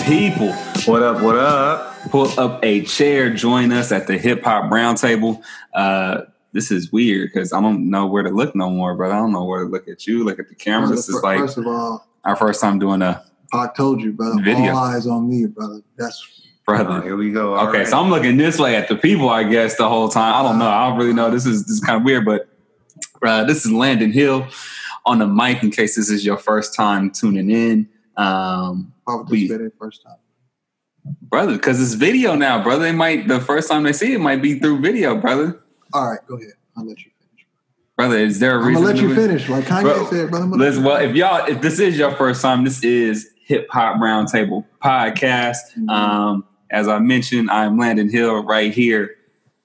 Good people. What up? What up? Pull up a chair. Join us at the Hip Hop Roundtable. Uh, this is weird because I don't know where to look no more, brother. I don't know where to look at you. Look at the camera. This is like first of all, our first time doing a I told you, brother. Video. All eyes on me, brother. That's brother. Oh, here we go. All okay, right. so I'm looking this way at the people, I guess, the whole time. I don't know. I don't really know. This is this is kind of weird, but uh, this is Landon Hill on the mic. In case this is your first time tuning in, um, probably We- just it first time. brother, because it's video now, brother. They might the first time they see it might be through video, brother. All right, go ahead. I'll let you finish. Brother, is there a I'm reason? gonna let you finish, like Kanye Bro, said, brother. I'm Listen, well, if y'all, if this is your first time, this is Hip Hop Roundtable Podcast. Mhm. Um, as I mentioned, I'm Landon Hill right here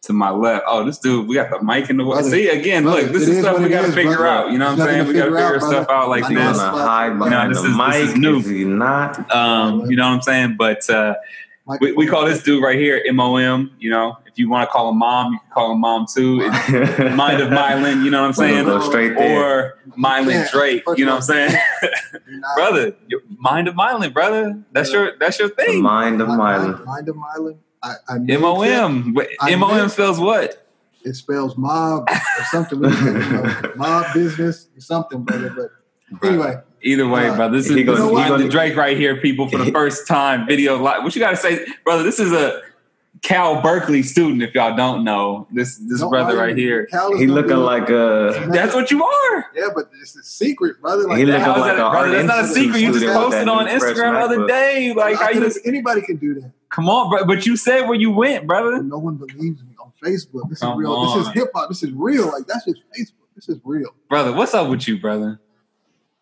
to my left. Oh, this dude, we got the mic in the way. Brother, See again, brother, look, this it is is stuff we got to figure brother. out. You know what I'm saying? We got to figure figure out, stuff brother. out like I He's know this. gonna it's hide like- behind No, the this is- this is new. Is not? Um, you know what I'm saying? But uh, we, we call this dude right here MOM. You know, if you want to call him mom, you can call him mom too. Mind of Mylan, you know what I'm saying? Go straight there. Or Mylan Drake, you know what I'm saying? Brother, mind of Mylan, brother. That's your that's your the thing. mind of Mind- Mylan. Mind of Mylan. I, I made M O M. Wait, I M O M spells what? It spells mob or something. you know, mob business, something, brother. But anyway, Either way, Uh, brother. This is goes- this is he Mind goes- of Drake right here, people, for the first time. Video live. What you gotta say, brother? This is a Cal Berkeley student. If y'all don't know, this this no, brother right here. Cal He looking like a. That's what you are. Yeah, but it's a secret, brother. Like He looking like that, a brother? That's not a secret. You just posted on Instagram the other day. Like, I how you just anybody can do that. Come on, bro? But you said where you went, brother. No one believes me on Facebook. This Come is real. This is hip hop. This is real. Like that's just Facebook. This is real. Brother, what's up with you, brother?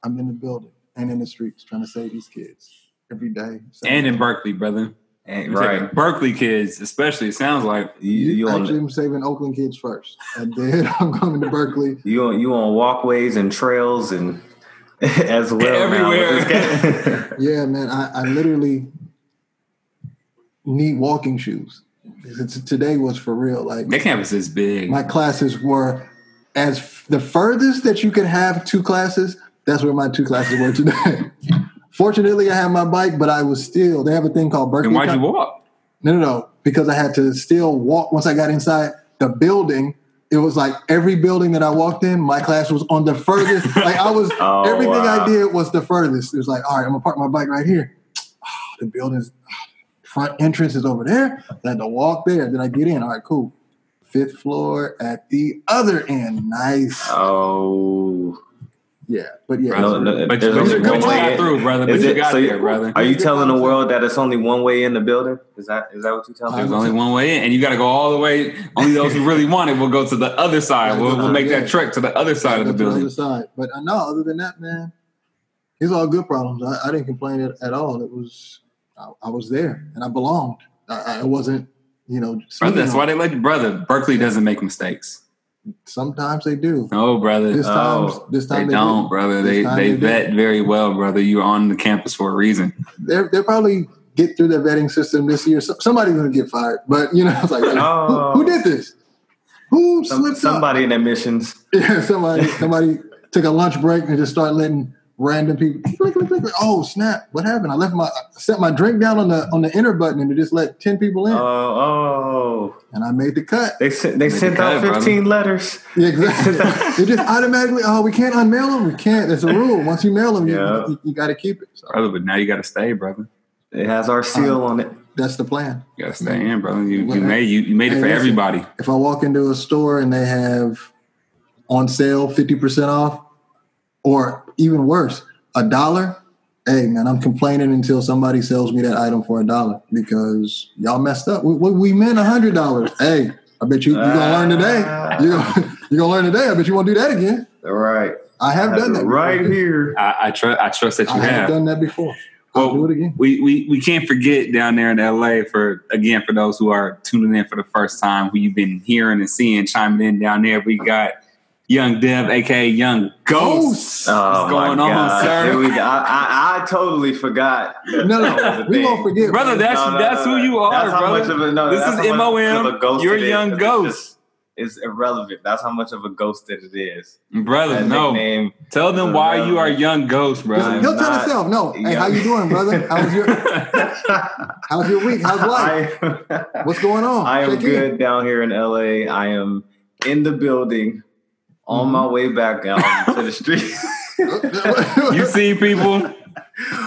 I'm in the building and in the streets trying to save these kids every day. And in Berkeley, brother. Ain't right. Berkeley kids, especially. It sounds like You, you Actually, on I'm saving Oakland kids first, and then I'm coming to Berkeley. you on you on walkways and trails and as well Everywhere. Yeah, man. I, I literally need walking shoes. It's- Today was for real. Like that campus is big. my classes were as f- the furthest that you could have two classes. That's where my two classes were today. Fortunately, I had my bike, but I was still. They have a thing called Berkeley. and why'd you walk? No, no, no. Because I had to still walk. Once I got inside the building, it was like every building that I walked in, my class was on the furthest. like I was, Oh, everything wow. I did was the furthest. It was like, all right, I'm gonna park my bike right here. the building's front entrance is over there. I had to walk there. Then I get in. All right, cool. Fifth floor at the other end. Nice. Oh, Yeah, but yeah. no, no, But, there's only one way in. through, brother. But Is you it- got so you- there, brother. Are you telling the world that it's only one way in the building? Is that is that what you're telling There's me? only one way in, and you got to go all the way. Only those who really want it will go to the other side. We'll, we'll make that trek to the other side of the Go to building. other side. But uh, no, other than that, man, it's all good problems. I, I didn't complain at, at all. It was I, I was there and I belonged. I, I wasn't, you know. Brother, that's on- why they let you. Brother, Berkeley doesn't make mistakes. Sometimes they do. No, brother. This time, Oh, this They time they, don't, didn't. brother. This They time they they vet very well, brother. You're on the campus for a reason. They're, they'll probably get through their vetting system this year. So, somebody's going to get fired. But you know, it's like, Oh. who, who oh. did this? Who Some, slipped up? somebody in admissions. Yeah, somebody somebody took a lunch break and just started letting random people. click, click, click, click. Oh snap! What happened? I left my I set my drink down on the on the enter button and it just let ten people in, Oh, oh, and I made the cut. they sent they sent the out cut, fifteen letters. Yeah, exactly. it just automatically. Oh, we can't unmail them. We can't. It's a rule. Once you mail them, Yeah. you, you, got to keep it. So Brother, but now you got to stay, brother. It has our seal um, on it. that's the plan. You got to stay in, brother. You, you made you, you made it hey, for listen. everybody. If I walk into a store and they have on sale fifty percent off, or even worse, a dollar. Hey man, I'm complaining until somebody sells me that item for a dollar because y'all messed up. We, we, we meant a hundred dollars. Hey, I bet you you're gonna learn today. You gonna you gonna learn today. I bet you won't do that again. All right, I have done that right before. here. I, I trust. I trust that you I have have. done that before. I'll Well, do it again. we, we we can't forget down there in LA for again for those who are tuning in for the first time, who you've been hearing and seeing chiming in down there. We got Young Dev, aka Young Ghost. Ghost. Oh What's going my on, God. sir? We. I, I, I totally forgot. No, no, we won't forget, Brother, that's No, no, that's no, who you are, That's how brother. much of a- no, this that's is how much of a MOM. ghost You're it is, Young 'cause it's Ghost. just- is irrelevant. That's how much of a ghost that it is. brother. That No, nickname, tell them is why you are young ghost, He'll, brother. he'll tell not- himself. No, hey, Yeah. how you doing, brother? How's your How's your week? How's life? I, What's going on? I am Check in. good down here in LA. I am in the building on my way back out to the street. you see people.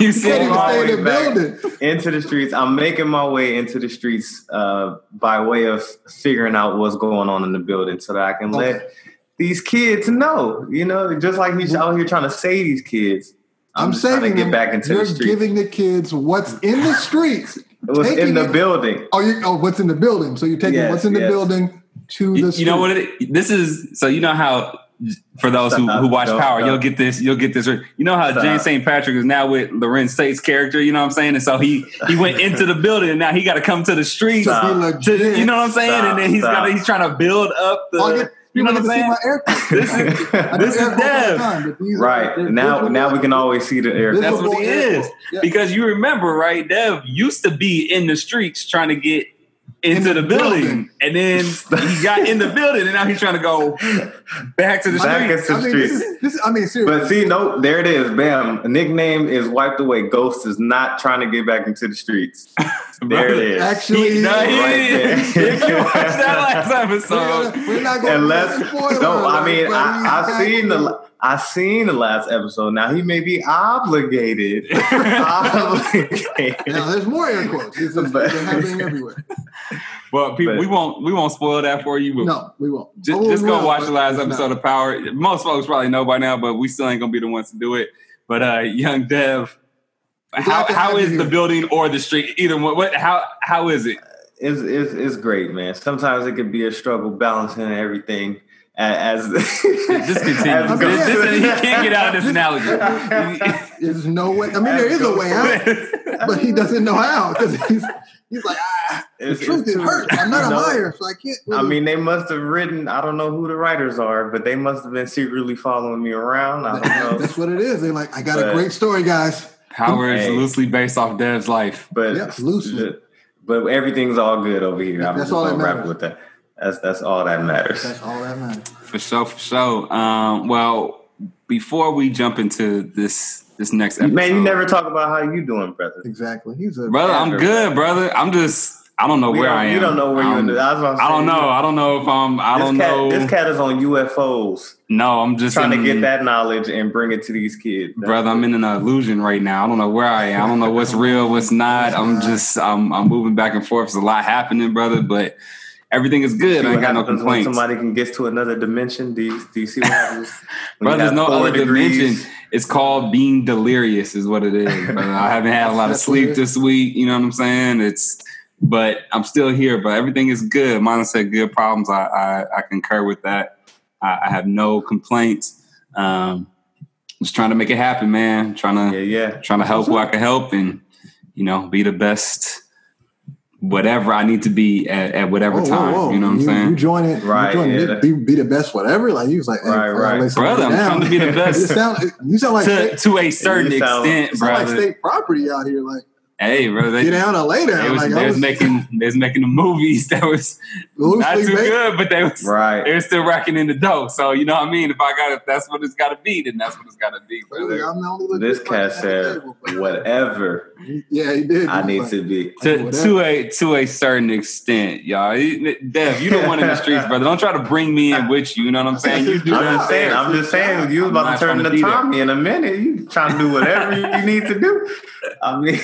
You see my way the back. building. into the streets. I'm making my way into the streets uh, by way of figuring out what's going on in the building so that I can Okay. let these kids know. You know, just like he's out here trying to save these kids. I'm, trying saving them. back into You're the streets. giving the kids what's in the streets. what's in the it- building. Oh, you, oh, what's in the building? So you're taking Yes, what's in the yes. building to the You, street. you know what it this is so you know how for those who, who watch Don't- Power, don't. you'll get this, you'll get this. You know how Stop. James St. Patrick is now with Larenz Tate's character, you know what I'm saying? And so he he went into the building and now he gotta come to the streets. To be Stop. legit. To, you know what I'm saying? Stop, and then he's stop. got he's trying to build up the you know what I'm saying? can see my air quotes. This is this is air quotes all the Dev. time, but are- right they're now, visual- now we can always see the air. That's visible what he air is. quotes. Yeah. Because you remember, right? Dev used to be in the streets trying to get into In the, the building. building. and then he got in the building, and now he's trying to go back to the Back streets. into I mean, streets. this is, this is, I mean, seriously. But see, no, there it is. Bam. A nickname is wiped away. Ghost is not trying to get back into the streets. There it is. Actually, He, no, he, Right there. if you watched that last we're, episode, we're not going Unless to spoil no, I mean but I've seen the I seen the last episode. Now he may be obligated. obligated. Yeah, there's more air quotes. It's, it's, But- they're happening everywhere. well, people, But- we won't we won't spoil that for you. But No, we won't. just, Oh, just go will, watch the last episode not. of Power. Most folks probably know by now, but we still ain't gonna be the ones to do it. But uh, young Dev, We're how glad how have the here. building or the street? Either one. What how how is it? It's, it's it's great, man. Sometimes it could be a struggle balancing everything as, as Just continue. as This- goes- this- he can't get out of this analogy. There's no way. I mean, there is a way out, but he doesn't know how because he's he's like, ah, the It's- truth it's is hurt. I'm not a No. liar, so I can't. I mean, they must have written. I don't know who the writers are, but they must have been secretly following me around. I don't know. that's what it is. They're like, I got a great story, guys. Power is loosely based off Dev's life. But Yeah, loosely. but everything's all good over here. I'm That's just all gonna that wrap with that. That's that's all that matters. That's all that matters. For sure, for sure. Um, well, before we jump into this this next episode, Man, you never talk about how you doing, brother. Exactly. He's a brother. I'm good, brother. I'm just. I don't know We where don't- I am. You don't know where you're I'm- in the, that's I'm I don't know. I don't know if I'm. I This don't cat, know. This cat is on UFOs, no, I'm just trying to get that knowledge and bring it to these kids. That's brother. I'm in an illusion right now. I don't know where I am. I don't know what's real, what's not. I'm just. I'm. I'm moving back and forth. There's a lot happening, brother. But everything is good. I ain't got no happens when complaints. Somebody can get to another dimension. Do you, do you see what happens? when Brother, you there's no other degrees? dimension. It's called being delirious, is what it is. I haven't had a lot of That's what it sleep this week. You know what I'm saying? It's, but I'm still here. But everything is good. Mine said good problems. I I, I concur with that. I, I have no complaints. Um, just trying to make it happen, man. Trying to Yeah, yeah. trying to help who I can help, and you know, be the best. Whatever I need to be at, at whatever Whoa, whoa, time. whoa. You know what I'm you, saying? You join it, Right, You join yeah. it, be, be the best, whatever. Like he was like, hey, Right, right. lay something Brother, I'm down. trying to be the best. you sound, you sound like to state, to a certain You sound- extent, you sound like state property out here. Like Hey, bro, They, get down or lay They was, like they I was was making they was making the movies that was not too based. good, but they was right. they Right. were still racking in the dough. So you know what I mean? If I got if that's what it's gotta be, then that's what it's gotta be, Really, brother. I'm the only This legit cat person at the said, whatever Yeah, he did. I need was to be. To to a to a certain extent, y'all. You- Dev, you the one in the streets, brother. Don't try to bring me in with you. You know what I'm saying? You do I'm just saying. I'm just saying. You was about to turn to into. Tommy in a minute. You trying to do whatever you need to do. I mean,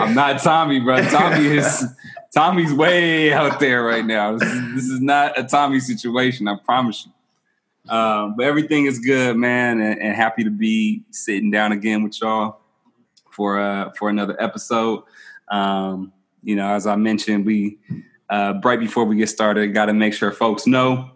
I'm not Tommy, bro. Tommy is Tommy's way out there right now. This is, this is not a Tommy situation. I promise you. Um, but everything is good, man, and, and happy to be sitting down again with y'all for uh, for another episode. Um, you know, as I mentioned, we uh, right before we get started, got to make sure folks know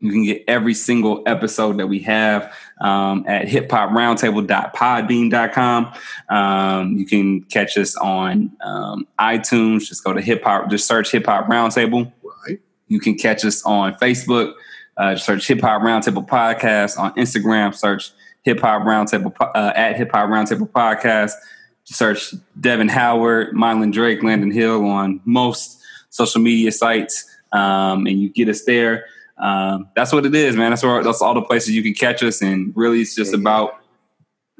you can get every single episode that we have um, at hiphop.roundtable.podbean.com. Um, you can catch us on um, iTunes. Just go to hip hop, just search Hip Hop Roundtable. Right. You can catch us on Facebook. Uh, search Hip Hop Roundtable Podcast on Instagram. Search Hip Hop Roundtable uh, at Hip Hop Roundtable Podcast. Search Devin Howard, Mylan Drake, Landon Hill on most social media sites, um, and you get us there. Um, that's what it is, man. That's where that's all the places you can catch us, and really, it's just Yeah. about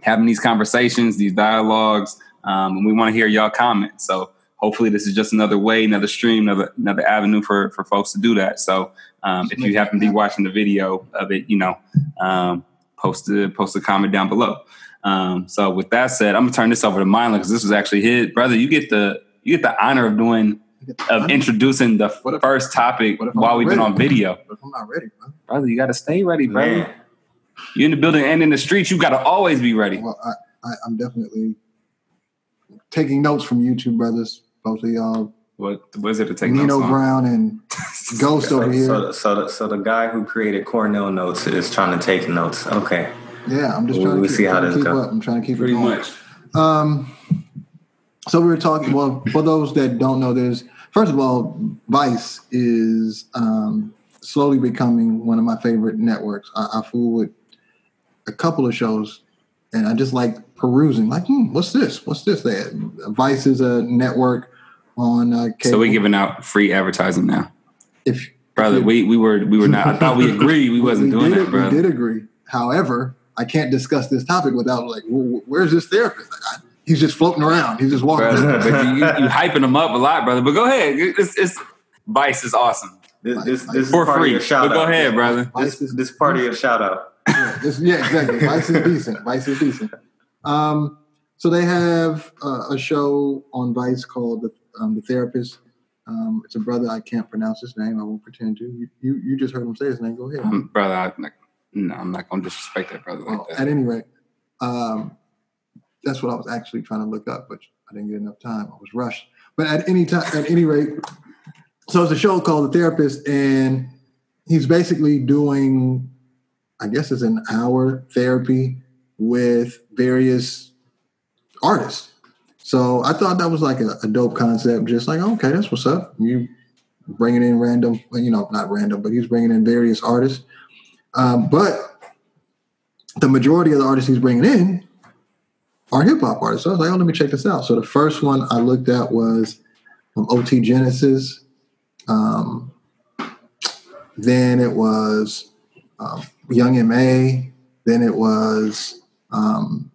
having these conversations, these dialogues, um, and we want to hear y'all comments. So hopefully, this is just another way, another stream, another another avenue for for folks to do that. So um, if you happen to be watching the video of it, you know, um, post a post a comment down below. Um, so with that said, I'm gonna turn this over to Mylan because this was actually his brother. You get the you get the honor of doing of introducing the What if- first topic what if while we've been on video. But I'm not ready, bro. Brother, you got to stay ready, brother. Man, You in the building and in the streets, you got to always be ready. Well, I, I, I'm definitely taking notes from you two brothers, both of y'all, What what is it to take Nino notes on? Brown and Ghost so, over here. so, so, the, so the guy who created Cornell Notes is trying to take notes. Okay. yeah, I'm just We'll- trying we'll to, see keep, how trying to this keep go. up. I'm trying to keep Pretty it going. much. Um, so we were talking. Well, for those that don't know, there's first of all, Vice is um, slowly becoming one of my favorite networks. I, I fool with a couple of shows, and I just like perusing. Like, hmm, what's this? What's this? That Vice is a network on uh. So we're giving out free advertising now, if brother. if- We we were we were not. I thought we agreed we wasn't we doing did, that, brother. We did agree. However, I can't discuss this topic without like, wh- wh- where's this therapist? Like, I, he's just floating around. He's just walking. Brother, but you, you, you hyping them up a lot, brother. But go ahead. It's, it's Vice is awesome This, this, this is for free. your But shout go out. ahead, brother. This, is this part of your shout out. yeah, this- yeah, exactly. Vice is decent. Vice is decent. Um, so they have uh, a show on Vice called the um, the Therapist. Um, it's a brother. I can't pronounce his name. I won't pretend to. You you, you just heard him say his name. Go ahead. Um, brother, I'm not, no, I'm not gonna disrespect that brother like Well, that. at any rate, um, that's what I was actually trying to look up, but I didn't get enough time. I was rushed. But at any time, at any rate, so it's a show called The Therapist, and he's basically doing, I guess, it's an hour therapy with various artists. So I thought that was like a, a dope concept. Just like, okay, that's what's up. You bringing in random, you know, not random, but he's bringing in various artists. Um, but the majority of the artists he's bringing in are hip hop artists. So I was like, oh, let me check this out. So the first one I looked at was um, OT Genesis. Um, then it was um, Young Ma. Then it was, um,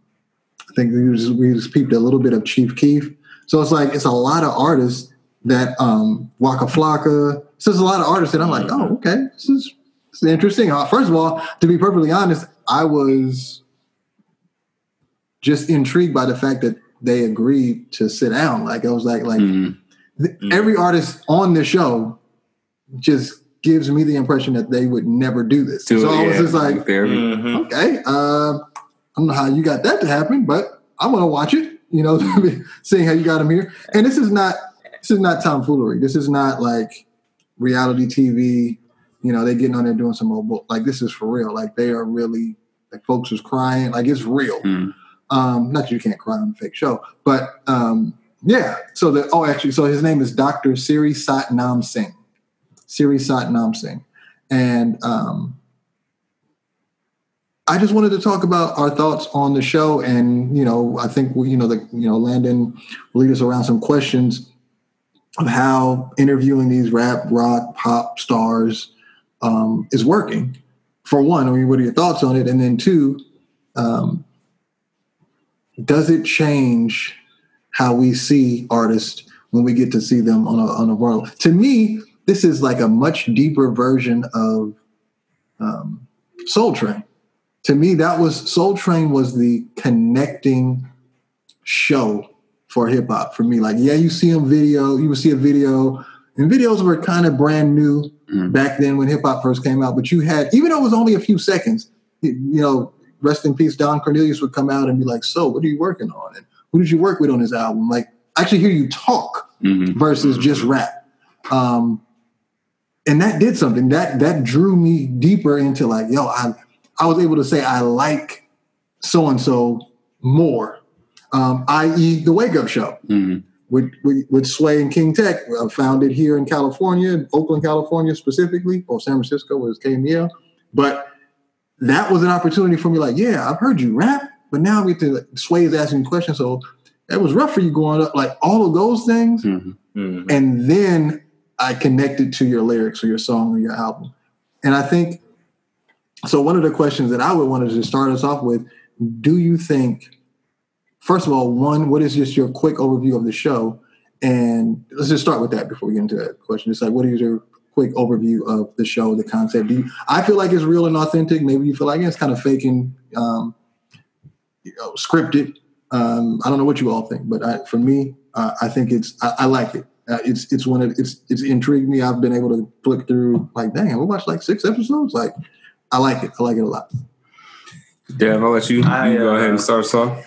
I think we just, we just peeped a little bit of Chief Keef. So it's like, it's a lot of artists that um, Waka Flocka. So there's a lot of artists that I'm like, oh, okay, this is, this is interesting. Uh, First of all, to be perfectly honest, I was just intrigued by the fact that they agreed to sit down. Like I was like, like Mhm. th- every artist on the show just gives me the impression that they would never do this. Do so it, I was yeah, just like, therapy. Mhm. okay, uh, I don't know how you got that to happen, but I'm gonna watch it. You know, seeing how you got them here. And this is not this is not tomfoolery. This is not like reality TV. You know, they getting on there doing some old bull. Like this is for real. Like they are really like folks is crying. Like it's real. Mm. Um, not that you can't cry on a fake show, but um, yeah. So the oh, actually, so his name is Dr. Siri Satnam Singh. Siri Satnam Singh, and um, I just wanted to talk about our thoughts on the show, and you know, I think we, you know, the you know, Landon will lead us around some questions of how interviewing these rap, rock, pop stars um, is working. For one, I mean, what are your thoughts on it? And then two, um, does it change how we see artists when we get to see them on a on a world? To me, this is like a much deeper version of um, Soul Train. To me, that was Soul Train was the connecting show for hip hop for me. Like, yeah, you see a video, you would see a video, and videos were kind of brand new Mm. back then when hip hop first came out. But you had, even though it was only a few seconds, you know, rest in peace, Don Cornelius would come out and be like, "So, what are you working on? And who did you work with on this album?" Like, actually hear you talk Mhm. versus just rap. Um, and that did something that that drew me deeper into like, yo, I I was able to say I like so and so more. Um, i.e., the Wake Up Show Mhm. with, with, with Sway and King Tech, uh, founded here in California, Oakland, California specifically, or San Francisco was KMEL. But that was an opportunity for me, like, yeah, I've heard you rap, but now we get to Sway is asking questions. So that was rough for you going up, like all of those things. Mhm. Mhm. And then I connected to your lyrics or your song or your album. And I think so. One of the questions that I would want to just start us off with: Do you think, first of all, one, what is just your quick overview of the show? And let's just start with that before we get into that question. It's like, what is your quick overview of the show, the concept? Do you, I feel like it's real and authentic. Maybe you feel like it's kind of faking, um, you know, scripted. Um, I don't know what you all think, but I, for me, uh, I think it's I, I like it. Uh, it's it's one of it's it's intrigued me. I've been able to flick through like, dang, we watched like six episodes. Like, I like it. I like it a lot. Dev, I'll let you, I, you go ahead and uh, start us off.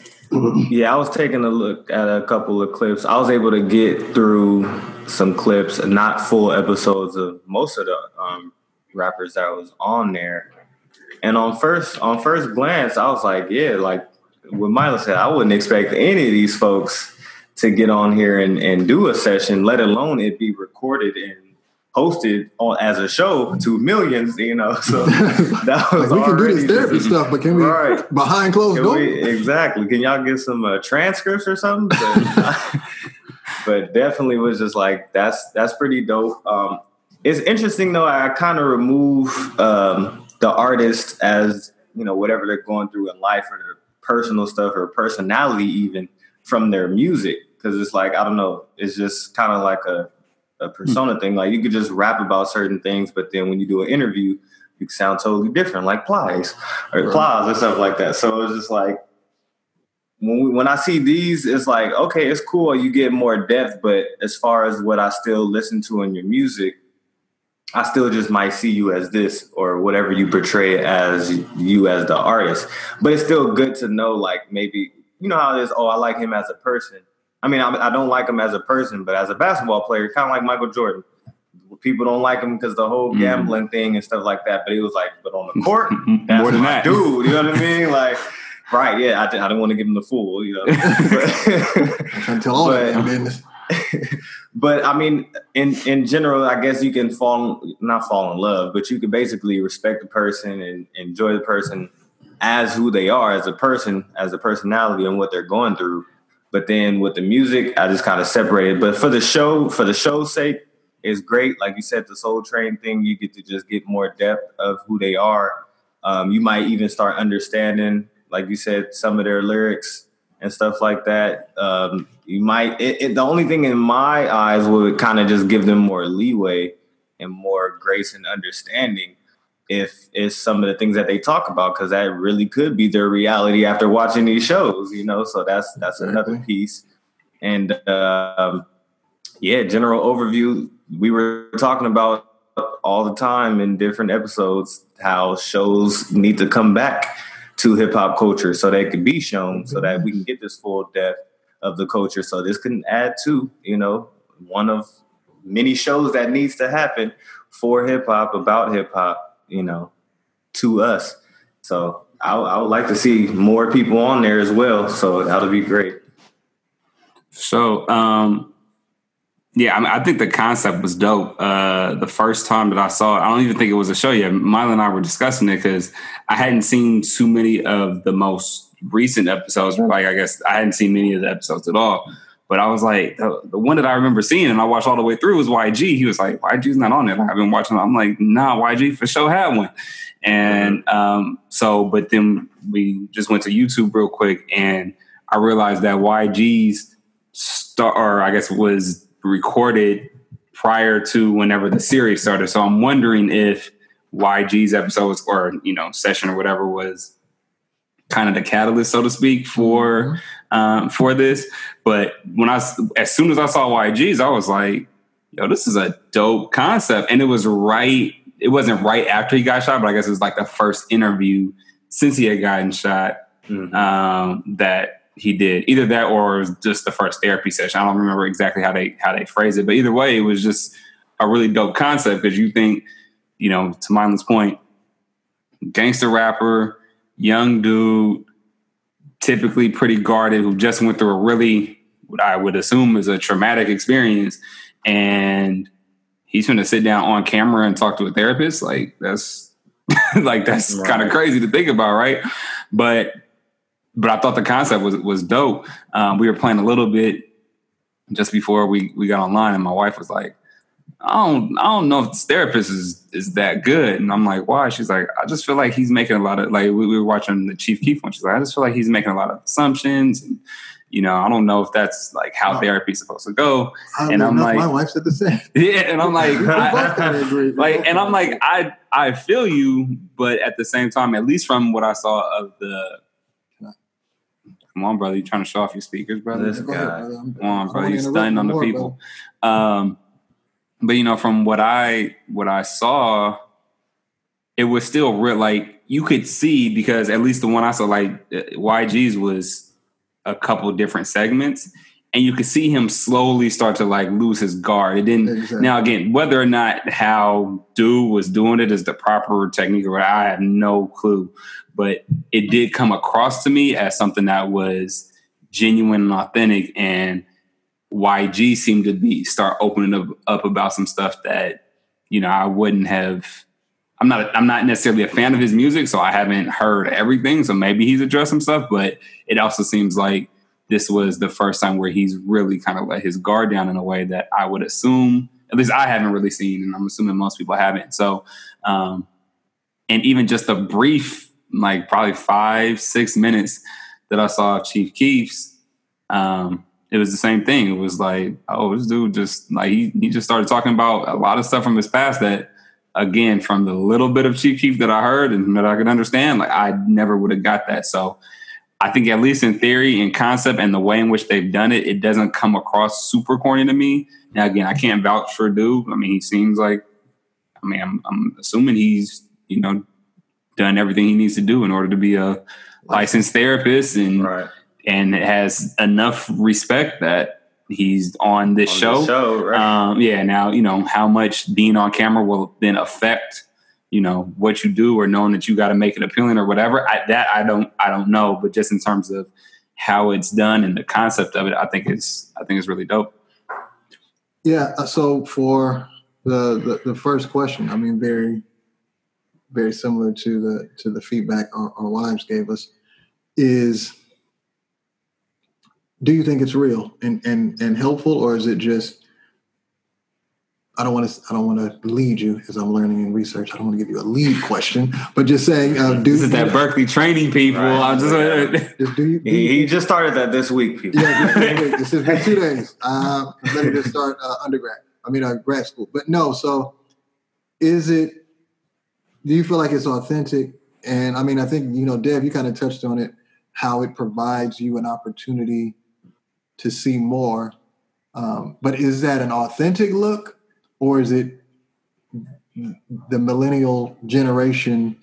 Yeah, I was taking a look at a couple of clips. I was able to get through some clips, not full episodes of most of the um, rappers that was on there. And on first on first glance, I was like, yeah, like what Milo said, I wouldn't expect any of these folks to get on here and, and do a session, let alone it be recorded and hosted on as a show to millions, you know. So that was like we can do this therapy just- stuff, but can we Right. behind closed doors? exactly. Can y'all get some uh, transcripts or something? But, definitely was just like that's that's pretty dope. Um, it's interesting though. I kind of remove um, the artist as you know whatever they're going through in life or their personal stuff or personality even from their music because it's like I don't know. It's just kind of like a a persona thing. Like you could just rap about certain things, but then when you do an interview, you sound totally different, like Plies or Right. Plies or stuff like that. So it's just like when we, when I see these, it's like okay, it's cool. You get more depth, but as far as what I still listen to in your music, I still just might see you as this or whatever you portray as you as the artist. But it's still good to know, like maybe you know how it is. Oh, I like him as a person. I mean, I, I don't like him as a person, but as a basketball player, kind of like Michael Jordan. People don't like him because the whole Mhm. gambling thing and stuff like that. But he was like, but on the court, that's More than my that. dude. You know what I mean? Like, right? Yeah, I, didn't want to give him the fool. You know. But- I'm trying to tell all But- but I mean, in in general, I guess you can fall not fall in love, but you can basically respect the person and enjoy the person as who they are as a person, as a personality, and what they're going through. But then with the music, I just kind of separated. But for the show, for the show's sake, it's great. Like you said, the Soul Train thing, you get to just get more depth of who they are. Um, you might even start understanding, like you said, some of their lyrics and stuff like that. Um, you might. It, it, the only thing in my eyes would kind of just give them more leeway and more grace and understanding if it's some of the things that they talk about because that really could be their reality after watching these shows. You know, so that's that's another piece. And um, yeah, general overview. We were talking about all the time in different episodes how shows need to come back to hip hop culture so they can be shown so that we can get this full depth of the culture. So this can add to, you know, one of many shows that needs to happen for hip hop, about hip hop, you know, to us. So I, I would like to see more people on there as well. So that'll be great. So, um, yeah, I, mean, I think the concept was dope. Uh, the first time that I saw it, I don't even think it was a show yet. Milo and I were discussing it because I hadn't seen too many of the most recent episodes. Like, I guess I hadn't seen many of the episodes at all. But I was like, the, the one that I remember seeing and I watched all the way through was YG. He was like, YG's not on it. I've been watching. I'm like, nah, YG for sure had one. And um, so, but then we just went to YouTube real quick, and I realized that YG's star, or I guess was recorded prior to whenever the series started. So I'm wondering if YG's episodes or you know session or whatever was kind of the catalyst, so to speak, for um, for this. But when I as soon as I saw YG's, I was like, "Yo, this is a dope concept," and it was right. It wasn't right after he got shot, but I guess it was like the first interview since he had gotten shot Mhm. um, that he did. Either that or it was just the first therapy session. I don't remember exactly how they how they phrased it, but either way, it was just a really dope concept because you think, you know, to Mindless point, gangster rapper, young dude, typically pretty guarded, who just went through a really what I would assume is a traumatic experience, and he's going to sit down on camera and talk to a therapist. Like that's like that's Right. kind of crazy to think about, right? But but I thought the concept was was dope. Um, we were playing a little bit just before we we got online, and my wife was like, I don't I don't know if this therapist is is that good. And I'm like, why? She's like, I just feel like he's making a lot of like we, we were watching the Chief Keef one. She's like, I just feel like he's making a lot of assumptions and you know, I don't know if that's like how therapy is supposed to go. I And I'm like- my wife said the same. Yeah, and I'm like, I, agree. Like, and I'm like, I I feel you, but at the same time, at least from what I saw of the, come on, brother, you trying to show off your speakers, brother? This Go ahead, brother. Come on, brother, you're interrupt stunning on the more, people. Um, but you know, from what I what I saw, it was still real. Like you could see because at least the one I saw, like uh, YG's was a couple different segments, and you could see him slowly start to like lose his guard. It didn't. Exactly. Now again, whether or not how Dude was doing it is the proper technique, or I have no clue. But it did come across to me as something that was genuine and authentic, and YG seemed to be start opening up, up about some stuff that you know I wouldn't have. I'm not. I'm not necessarily a fan of his music, so I haven't heard everything. So maybe he's addressed some stuff, but it also seems like this was the first time where he's really kind of let his guard down in a way that I would assume, at least I haven't really seen, and I'm assuming most people haven't. So, um, and even just a brief, like probably five, six minutes that I saw of Chief Keef's, um, it was the same thing. It was like, oh, this dude just like he he just started talking about a lot of stuff from his past that, again, from the little bit of Chief Keef that I heard and that I could understand, like I never would have got that. So. I think at least in theory and concept and the way in which they've done it, it doesn't come across super corny to me. Now again, I can't vouch for dude. I mean, he seems like I mean, I'm, I'm assuming he's, you know, done everything he needs to do in order to be a licensed therapist and Right. and has enough respect that he's on this On show. the show, right? Um, yeah. Now you know how much being on camera will then affect you know what you do or knowing that you got to make it appealing or whatever. I, that I don't I don't know, but just in terms of how it's done and the concept of it, I think it's I think it's really dope. Yeah. uh, So for the, the the first question, I mean, very very similar to the to the feedback our, our wives gave us is do you think it's real and and and helpful or is it just I don't want to. I don't want to lead you as I'm learning in research. I don't want to give you a lead question, but just saying, uh, do This is that Berkeley training people. Right. I'm just Just do you? Do he, you he just started that this week, people. yeah, this, is quick. this has been two days. Uh, I'm ready to start uh, undergrad. I mean, uh, grad school. But no. So, is it? Do you feel like it's authentic? And I mean, I think you know, Dev, you kind of touched on it. How it provides you an opportunity to see more. Um, but is that an authentic look, or is it the millennial generation?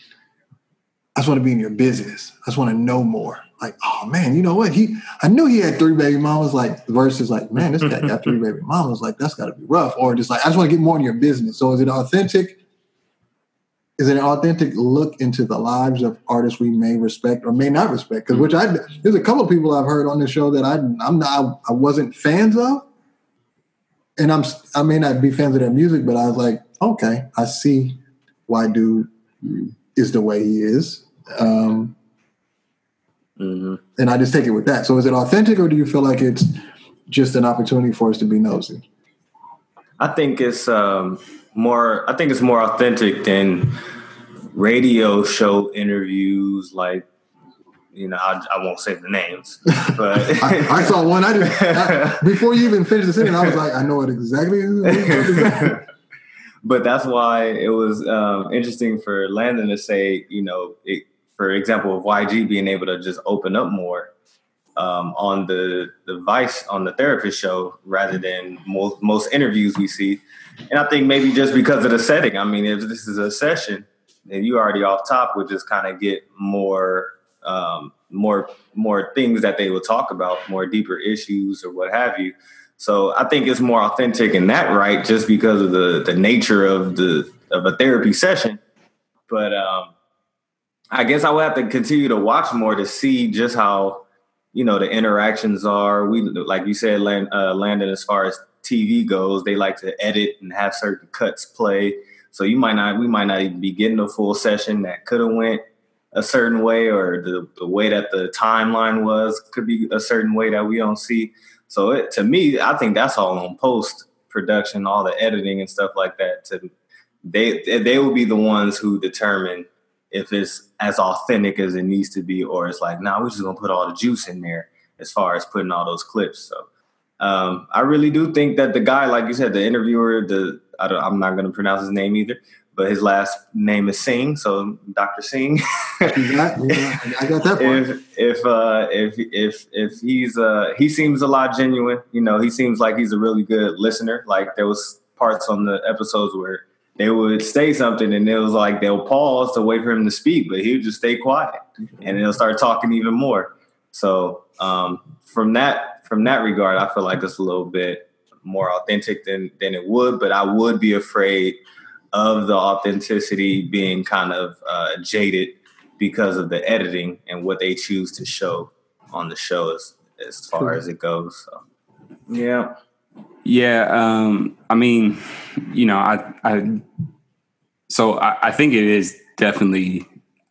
I just want to be in your business. I just want to know more. Like, oh man, you know what? He, I knew he had three baby mamas. Like versus like, man, this guy got three baby mamas. Like that's got to be rough. Or just like, I just want to get more in your business. So is it authentic? Is an authentic look into the lives of artists we may respect or may not respect? Because which I there's a couple of people I've heard on the show that I I'm not I wasn't fans of, and I'm I may not be fans of their music, but I was like, okay, I see why dude is the way he is. Um, hmm and I just take it with that. So is it authentic, or do you feel like it's just an opportunity for us to be nosy? I think it's um, more. I think it's more authentic than radio show interviews. Like, you know, I, I won't say the names, but I, I saw one. I just I, before you even finished the sentence, I was like, I know it exactly. who you're talking about. but that's why it was um, interesting for Landon to say, you know, it, for example, of YG being able to just open up more um, on the the Vice on the therapist show rather than most most interviews we see. And I think maybe just because of the setting. I mean, if this is a session, then you already off top would just kind of get more um, more more things that they will talk about, more deeper issues or what have you. So I think it's more authentic in that right, just because of the the nature of the of a therapy session. But um, I guess I would have to continue to watch more to see just how you know the interactions are. We like you said, Land, uh, Landon, as far as TV goes, they like to edit and have certain cuts play. So you might not, we might not even be getting a full session that could have went a certain way, or the, the way that the timeline was could be a certain way that we don't see. So it, to me, I think that's all on post production, all the editing and stuff like that. To they they will be the ones who determine if it's as authentic as it needs to be, or it's like, nah, we're just gonna put all the juice in there as far as putting all those clips. So um, I really do think that the guy, like you said, the interviewer, the I am not gonna pronounce his name either, but his last name is Singh, so Dr. Singh. I got that. If if uh, if if if he's uh, he seems a lot genuine. You know, he seems like he's a really good listener. Like there was parts on the episodes where they would say something and it was like they'll pause to wait for him to speak, but he would just stay quiet and they'll start talking even more. So um, from that from that regard, I feel like it's a little bit more authentic than than it would, but I would be afraid of the authenticity being kind of uh, jaded because of the editing and what they choose to show on the show as, as far as it goes. So, yeah. Yeah. Um, I mean, you know, I, I, so I, I think it is definitely,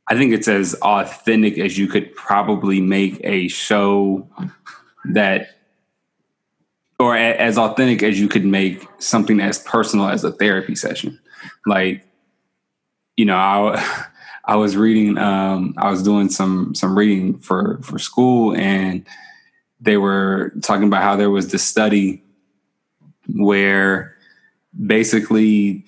I think it's as authentic as you could probably make a show that or as authentic as you could make something as personal as a therapy session. Like, you know, I I was reading, um, I was doing some some reading for for school, and they were talking about how there was this study where basically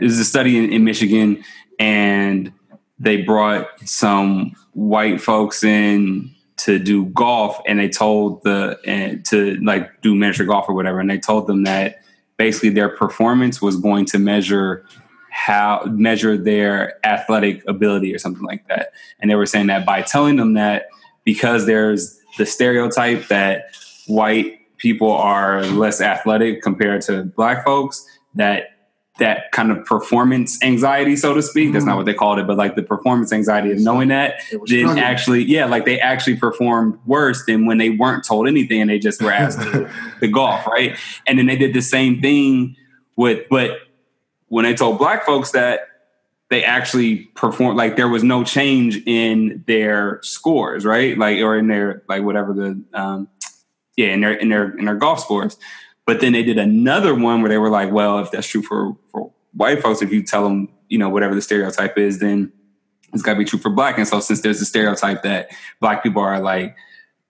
there's a study in, in Michigan, and they brought some white folks in to do golf and they told the and to like do miniature golf or whatever and they told them that basically their performance was going to measure how measure their athletic ability or something like that. And they were saying that by telling them that because there's the stereotype that white people are less athletic compared to black folks, that that kind of performance anxiety, so to speak. That's not what they called it, but like the performance anxiety of knowing that didn't actually, yeah, like they actually performed worse than when they weren't told anything and they just were asked to, to golf, right? And then they did the same thing with, but when they told black folks that they actually performed, like there was no change in their scores, right? Like, or in their, like whatever the, um, yeah, in their, in their, in their golf scores. But then they did another one where they were like, well, if that's true for, for white folks, if you tell them, you know, whatever the stereotype is, then it's got to be true for black. And so since there's a stereotype that black people are like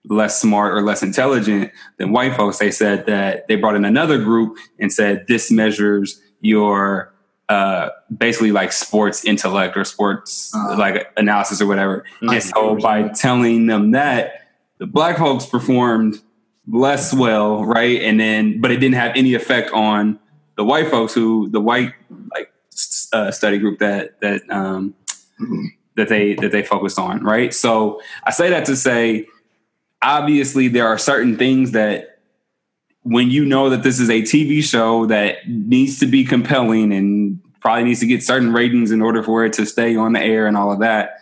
less smart or less intelligent than white folks, they said that they brought in another group and said this measures your uh, basically like sports intellect or sports uh, like analysis or whatever. And so by telling them that, the black folks performed less well, right? And then, but it didn't have any effect on the white folks who the white like uh, study group that that um, mm-hmm. that they that they focused on, right? So I say that to say, obviously, there are certain things that when you know that this is a TV show that needs to be compelling and probably needs to get certain ratings in order for it to stay on the air and all of that,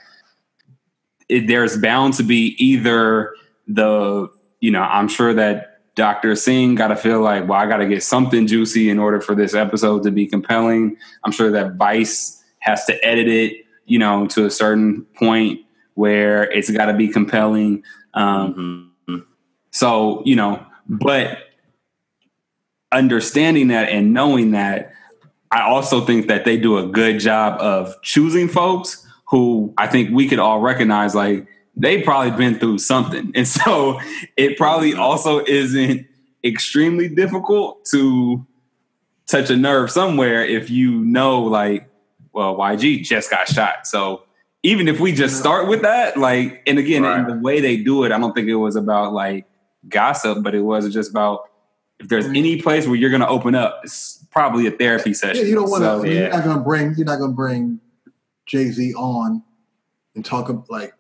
it, there's bound to be either the you know, I'm sure that Dr. Singh got to feel like, well, I got to get something juicy in order for this episode to be compelling. I'm sure that Vice has to edit it, you know, to a certain point where it's got to be compelling. Um, mm-hmm. So, you know, but understanding that and knowing that, I also think that they do a good job of choosing folks who I think we could all recognize, like, they probably been through something. And so it probably also isn't extremely difficult to touch a nerve somewhere if you know like, well, YG just got shot. So even if we just start with that, like, and again, right. the way they do it, I don't think it was about like gossip, but it was just about if there's mm-hmm. any place where you're going to open up, it's probably a therapy session. Yeah, you don't want to. So, yeah. You're not going to bring. You're not going to bring Jay Z on and talk like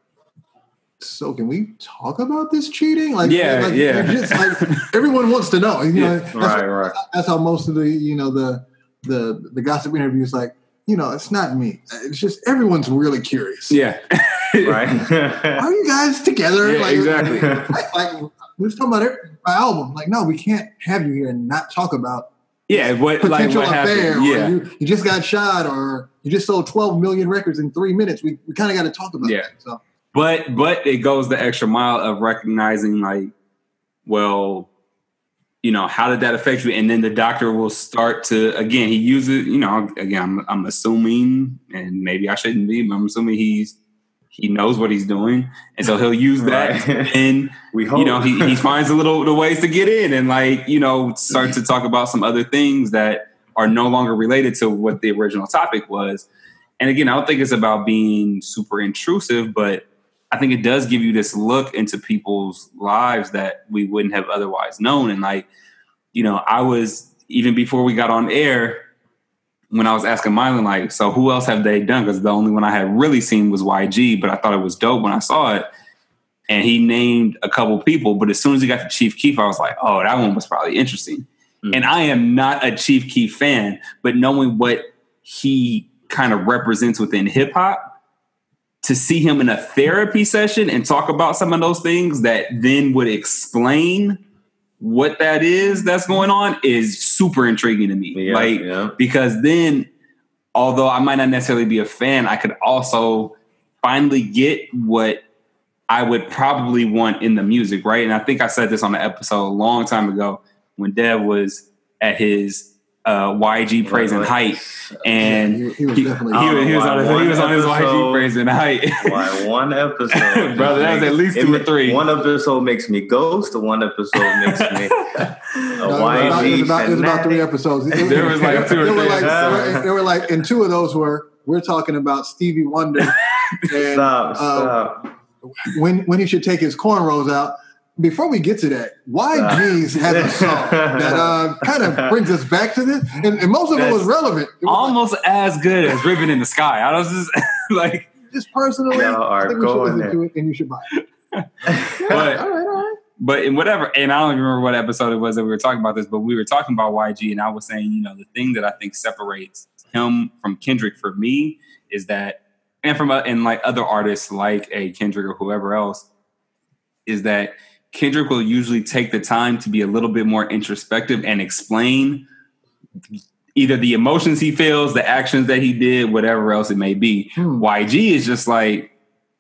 so can we talk about this cheating? Like, yeah, like, yeah. Just, like, everyone wants to know. You know, yeah, that's right, right. That's how most of the you know the the the gossip interviews like. You know, it's not me. It's just everyone's really curious. Yeah, right. Are you guys together? Yeah, like, exactly. Like, like we're talking about it, my album. Like, no, we can't have you here and not talk about yeah, what potential like what affair, happened? Yeah, you, you, just got shot, or you just sold 12 million records in three minutes. We, we kind of got to talk about yeah. that. So but but it goes the extra mile of recognizing like, well, you know, how did that affect you? And then the doctor will start to again. He uses, you know, again. I'm, I'm assuming, and maybe I shouldn't be, but I'm assuming he's he knows what he's doing, and so he'll use that. Right. And We hope you know, he, he finds a little the ways to get in, and like you know, start to talk about some other things that are no longer related to what the original topic was. And again, I don't think it's about being super intrusive, but I think it does give you this look into people's lives that we wouldn't have otherwise known. And like, you know, I was even before we got on air when I was asking Mylan, like, so who else have they done? Because the only one I had really seen was YG, but I thought it was dope when I saw it. And he named a couple people, but as soon as he got to Chief Keef, I was like, oh, that one was probably interesting. Mm. And I am not a Chief Keef fan, but knowing what he kind of represents within hip hop, to see him in a therapy session and talk about some of those things that then would explain what that is that's going on is super intriguing to me. Yeah, like yeah. because then although I might not necessarily be a fan, I could also finally get what I would probably want in the music, right? And I think I said this on the episode a long time ago when Dev was at his uh, YG praise and height, and Yeah, he, he was definitely. he he was on his, he was on his YG episode- praise and height. Why one episode, Brother, that was at least It two or three. One episode makes me ghost. The one episode makes me a No, it was about, it was YG about, it was about three episodes. It- There was like two or were three like episodes. there were like, and two of those were we're talking about Stevie Wonder and Stop, uh, stop. when when he should take his cornrows out. Before we get to that, YG's has a song that uh, kind of brings us back to this, and, and most of it was relevant. It was like, Almost as good as Ribbon in the Sky. I was just like, just personally, Y'all are I think we should going listen to it, and you should buy it. but all right, all right. but in whatever, and I don't even remember what episode it was that we were talking about this, but we were talking about YG, and I was saying, you know, the thing that I think separates him from Kendrick for me is that, and from uh, and like other artists like a Kendrick or whoever else, is that Kendrick will usually take the time to be a little bit more introspective and explain either the emotions he feels, the actions that he did, whatever else it may be. Hmm. YG is just like,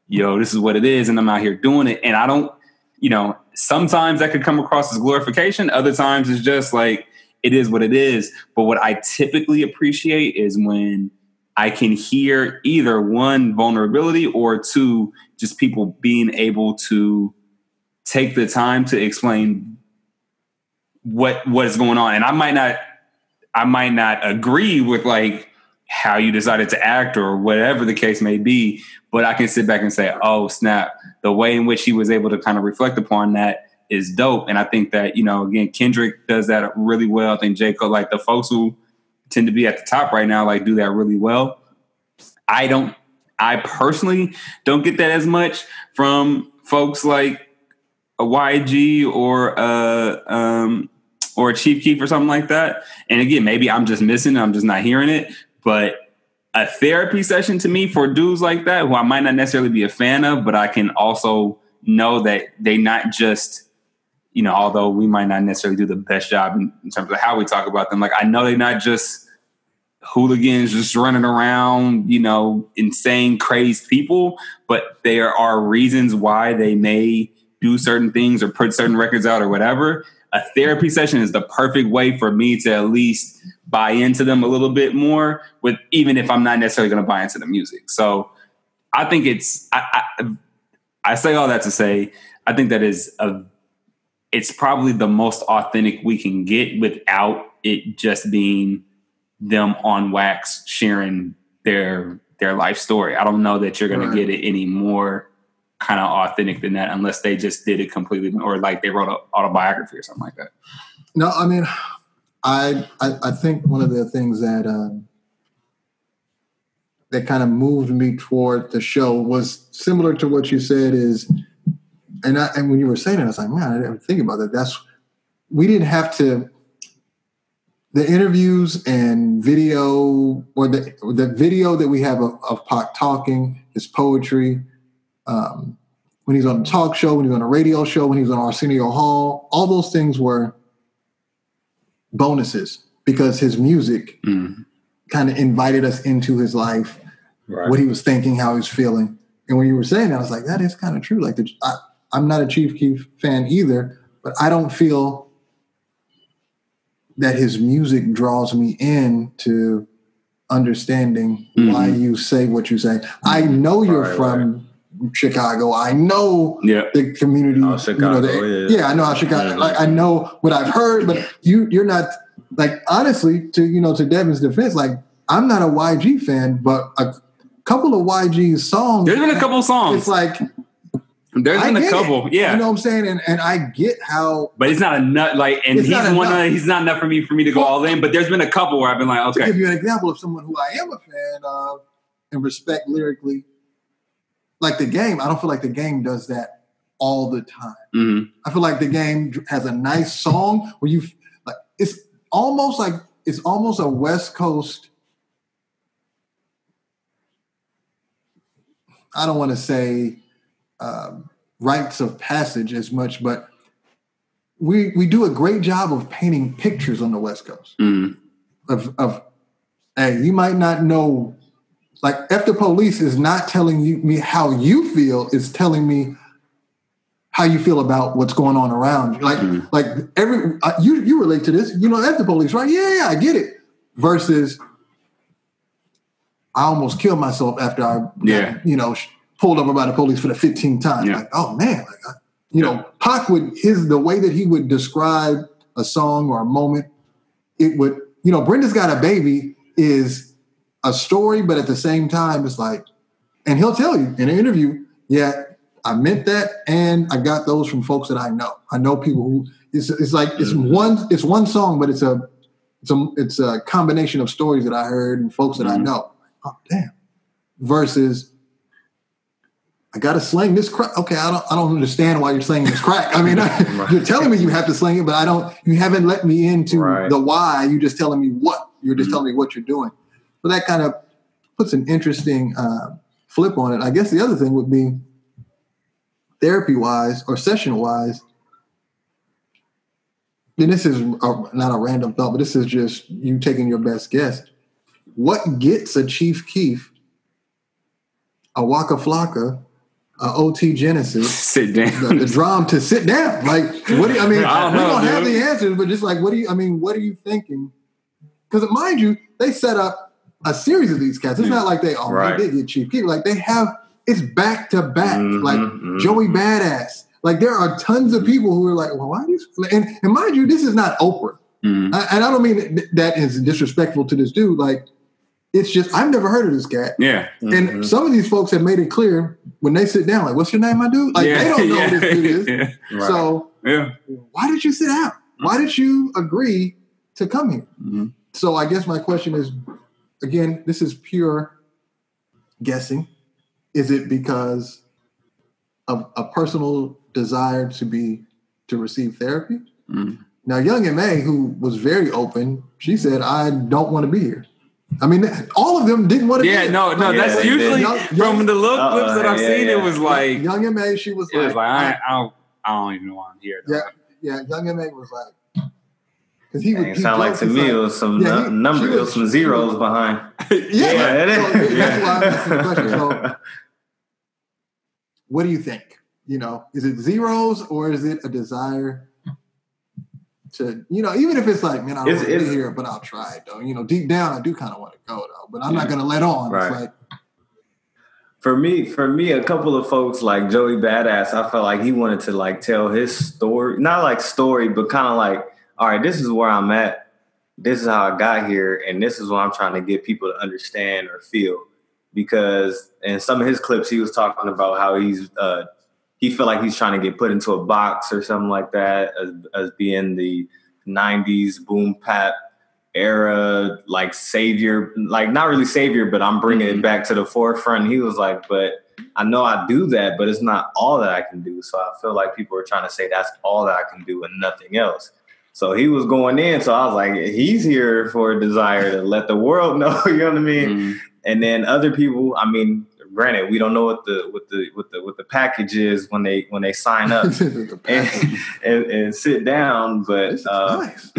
yo, this is what it is, and I'm out here doing it. And I don't, you know, sometimes that could come across as glorification. Other times it's just like, it is what it is. But what I typically appreciate is when I can hear either one, vulnerability, or two, just people being able to take the time to explain what what is going on. And I might not I might not agree with like how you decided to act or whatever the case may be, but I can sit back and say, oh, snap, the way in which he was able to kind of reflect upon that is dope. And I think that, you know, again, Kendrick does that really well. I think J. Cole like the folks who tend to be at the top right now, like do that really well. I don't, I personally don't get that as much from folks like a YG or a, um, or a Chief Keef or something like that. And again, maybe I'm just missing. I'm just not hearing it. But a therapy session to me for dudes like that, who I might not necessarily be a fan of, but I can also know that they not just, you know, although we might not necessarily do the best job in, in terms of how we talk about them, like I know they're not just hooligans just running around, you know, insane, crazed people, but there are reasons why they may do certain things or put certain records out or whatever. A therapy session is the perfect way for me to at least buy into them a little bit more with even if I'm not necessarily going to buy into the music. So I think it's I, I I say all that to say I think that is a it's probably the most authentic we can get without it just being them on wax sharing their their life story. I don't know that you're going Right. to get it any more kind of authentic than that unless they just did it completely or like they wrote an autobiography or something like that. No, I mean, I, I I think one of the things that um, that kind of moved me toward the show was similar to what you said. Is and I, and when you were saying it, I was like, man, I didn't think about that. That's we didn't have to. The interviews and video, or the the video that we have of, of Pac talking, his poetry, um, when he's on a talk show, when he's on a radio show, when he was on Arsenio Hall, all those things were bonuses because his music Mm. kind of invited us into his life, Right. what he was thinking, how he was feeling. And when you were saying that, I was like, that is kind of true. Like, the, I, I'm not a Chief Keef fan either, but I don't feel that his music draws me in to understanding Mhm. why you say what you say. I know you're Right, from Chicago. I know Yeah. the community. Oh, you know, the- yeah. yeah, I know how Chicago. Mhm. Like I know what I've heard, but you you're not like honestly to you know to Devin's defense. Like I'm not a YG fan, but a couple of YG's songs. There's been a couple songs. It's like There's I been a get it. couple. Yeah. you know what I'm saying, and and I get how But it's not enough. Like, and he's not one. enough. Of, he's not enough for me for me to go all in. But there's been a couple where I've been like, to okay, give you an example of someone who I am a fan of and respect lyrically, like the game. I don't feel like the game does that all the time. mhm. I feel like the game has a nice song where you like it's almost like it's almost a West Coast. I don't want to say um, rites of passage as much, but we we do a great job of painting pictures on the West Coast Mhm. of of hey, you might not know like if the police is not telling you me how you feel, it's telling me how you feel about what's going on around you. Like Mhm. like every uh, you you relate to this, you know, F the police, right? Yeah, yeah, I get it. Versus I almost killed myself after I Yeah. you know, pulled over by the police for the 15th time. Yeah. Like, oh man, like, I, you know, Pac would his the way that he would describe a song or a moment, it would, you know, Brenda's got a baby is a story, but at the same time, it's like, and he'll tell you in an interview, yeah, I meant that, and I got those from folks that I know. I know people who it's it's like it's Mhm. one it's one song, but it's a it's a it's a combination of stories that I heard and folks that I Mhm. know. Oh damn. Versus I gotta sling this crack. Okay, I don't I don't understand why you're slinging this crack. I mean, you're telling me you have to sling it, but I don't. You haven't let me into Right. the why. You're just telling me what. You're just Mhm. telling me what you're doing. So that kind of puts an interesting uh, flip on it. I guess the other thing would be therapy wise or session wise. And this is a, not a random thought, but this is just you taking your best guess. What gets a Chief Keef, a Waka Flocka, a OT Genasis, sit down. the, the drum to sit down. Like, what do you, I mean? I don't we know, don't have the answers, but just like, what do you? I mean, what are you thinking? Because mind you, they set up a series of these cats. It's not like they oh Right. they did get cheap people. Like they have it's back to back. Mhm, Like mhm. Joey Badass. Like there are tons of people who are like, well, why these? And, and mind you, this is not Oprah, Mhm. I- and I don't mean that is disrespectful to this dude. Like it's just I've never heard of this cat. Yeah. And Mhm. some of these folks have made it clear when they sit down, like, what's your name, my dude? Like yeah. they don't know yeah. who this dude is. Yeah. Right. So Yeah. why did you sit down? Why did you agree to come here? Mhm. So I guess my question is, again, this is pure guessing. Is it because of a personal desire to be to receive therapy? Mhm. Now, Young M.A., who was very open, she said, I don't want to be here. I mean, all of them didn't want to be Yeah, here. no, no. Yeah, that's they usually Young- from the little Uh-uh, clips that I've yeah, seen. It was like, Young M.A., she was it was like, like, I- I, I, don't, I don't even know why I'm here. Yeah, yeah. Young M.A. was like, because he would. Sound like to me it was some Yeah, nu- he- number, she it was- was some zeros behind. yeah, Yeah, it is. so Yeah. that's why I'm asking the question. So, what do you think? You know, is it zeros or is it a desire to, you know, even if it's like, man, I don't It's- want to be here, but I'll try it though. You know, deep down, I do kind of want to go though, but I'm not going to let on. Right. It's like, For me, for me, a couple of folks like Joey Badass, I felt like he wanted to like tell his story, not like story, but kind of like, all right, this is where I'm at. This is how I got here, and this is what I'm trying to get people to understand or feel. Because in some of his clips, he was talking about how he's uh, he felt like he's trying to get put into a box or something like that as, as being the '90s boom bap era, like savior, like not really savior, but I'm bringing Mhm. it back to the forefront. He was like, but I know I do that, but it's not all that I can do. So I feel like people are trying to say that's all that I can do and nothing else. So he was going in. So I was like, he's here for a desire to let the world know. You know what I mean? Mhm. And then other people, I mean, granted, we don't know what the what the what the what the package is when they when they sign up the and, and, and sit down. But uh, nice.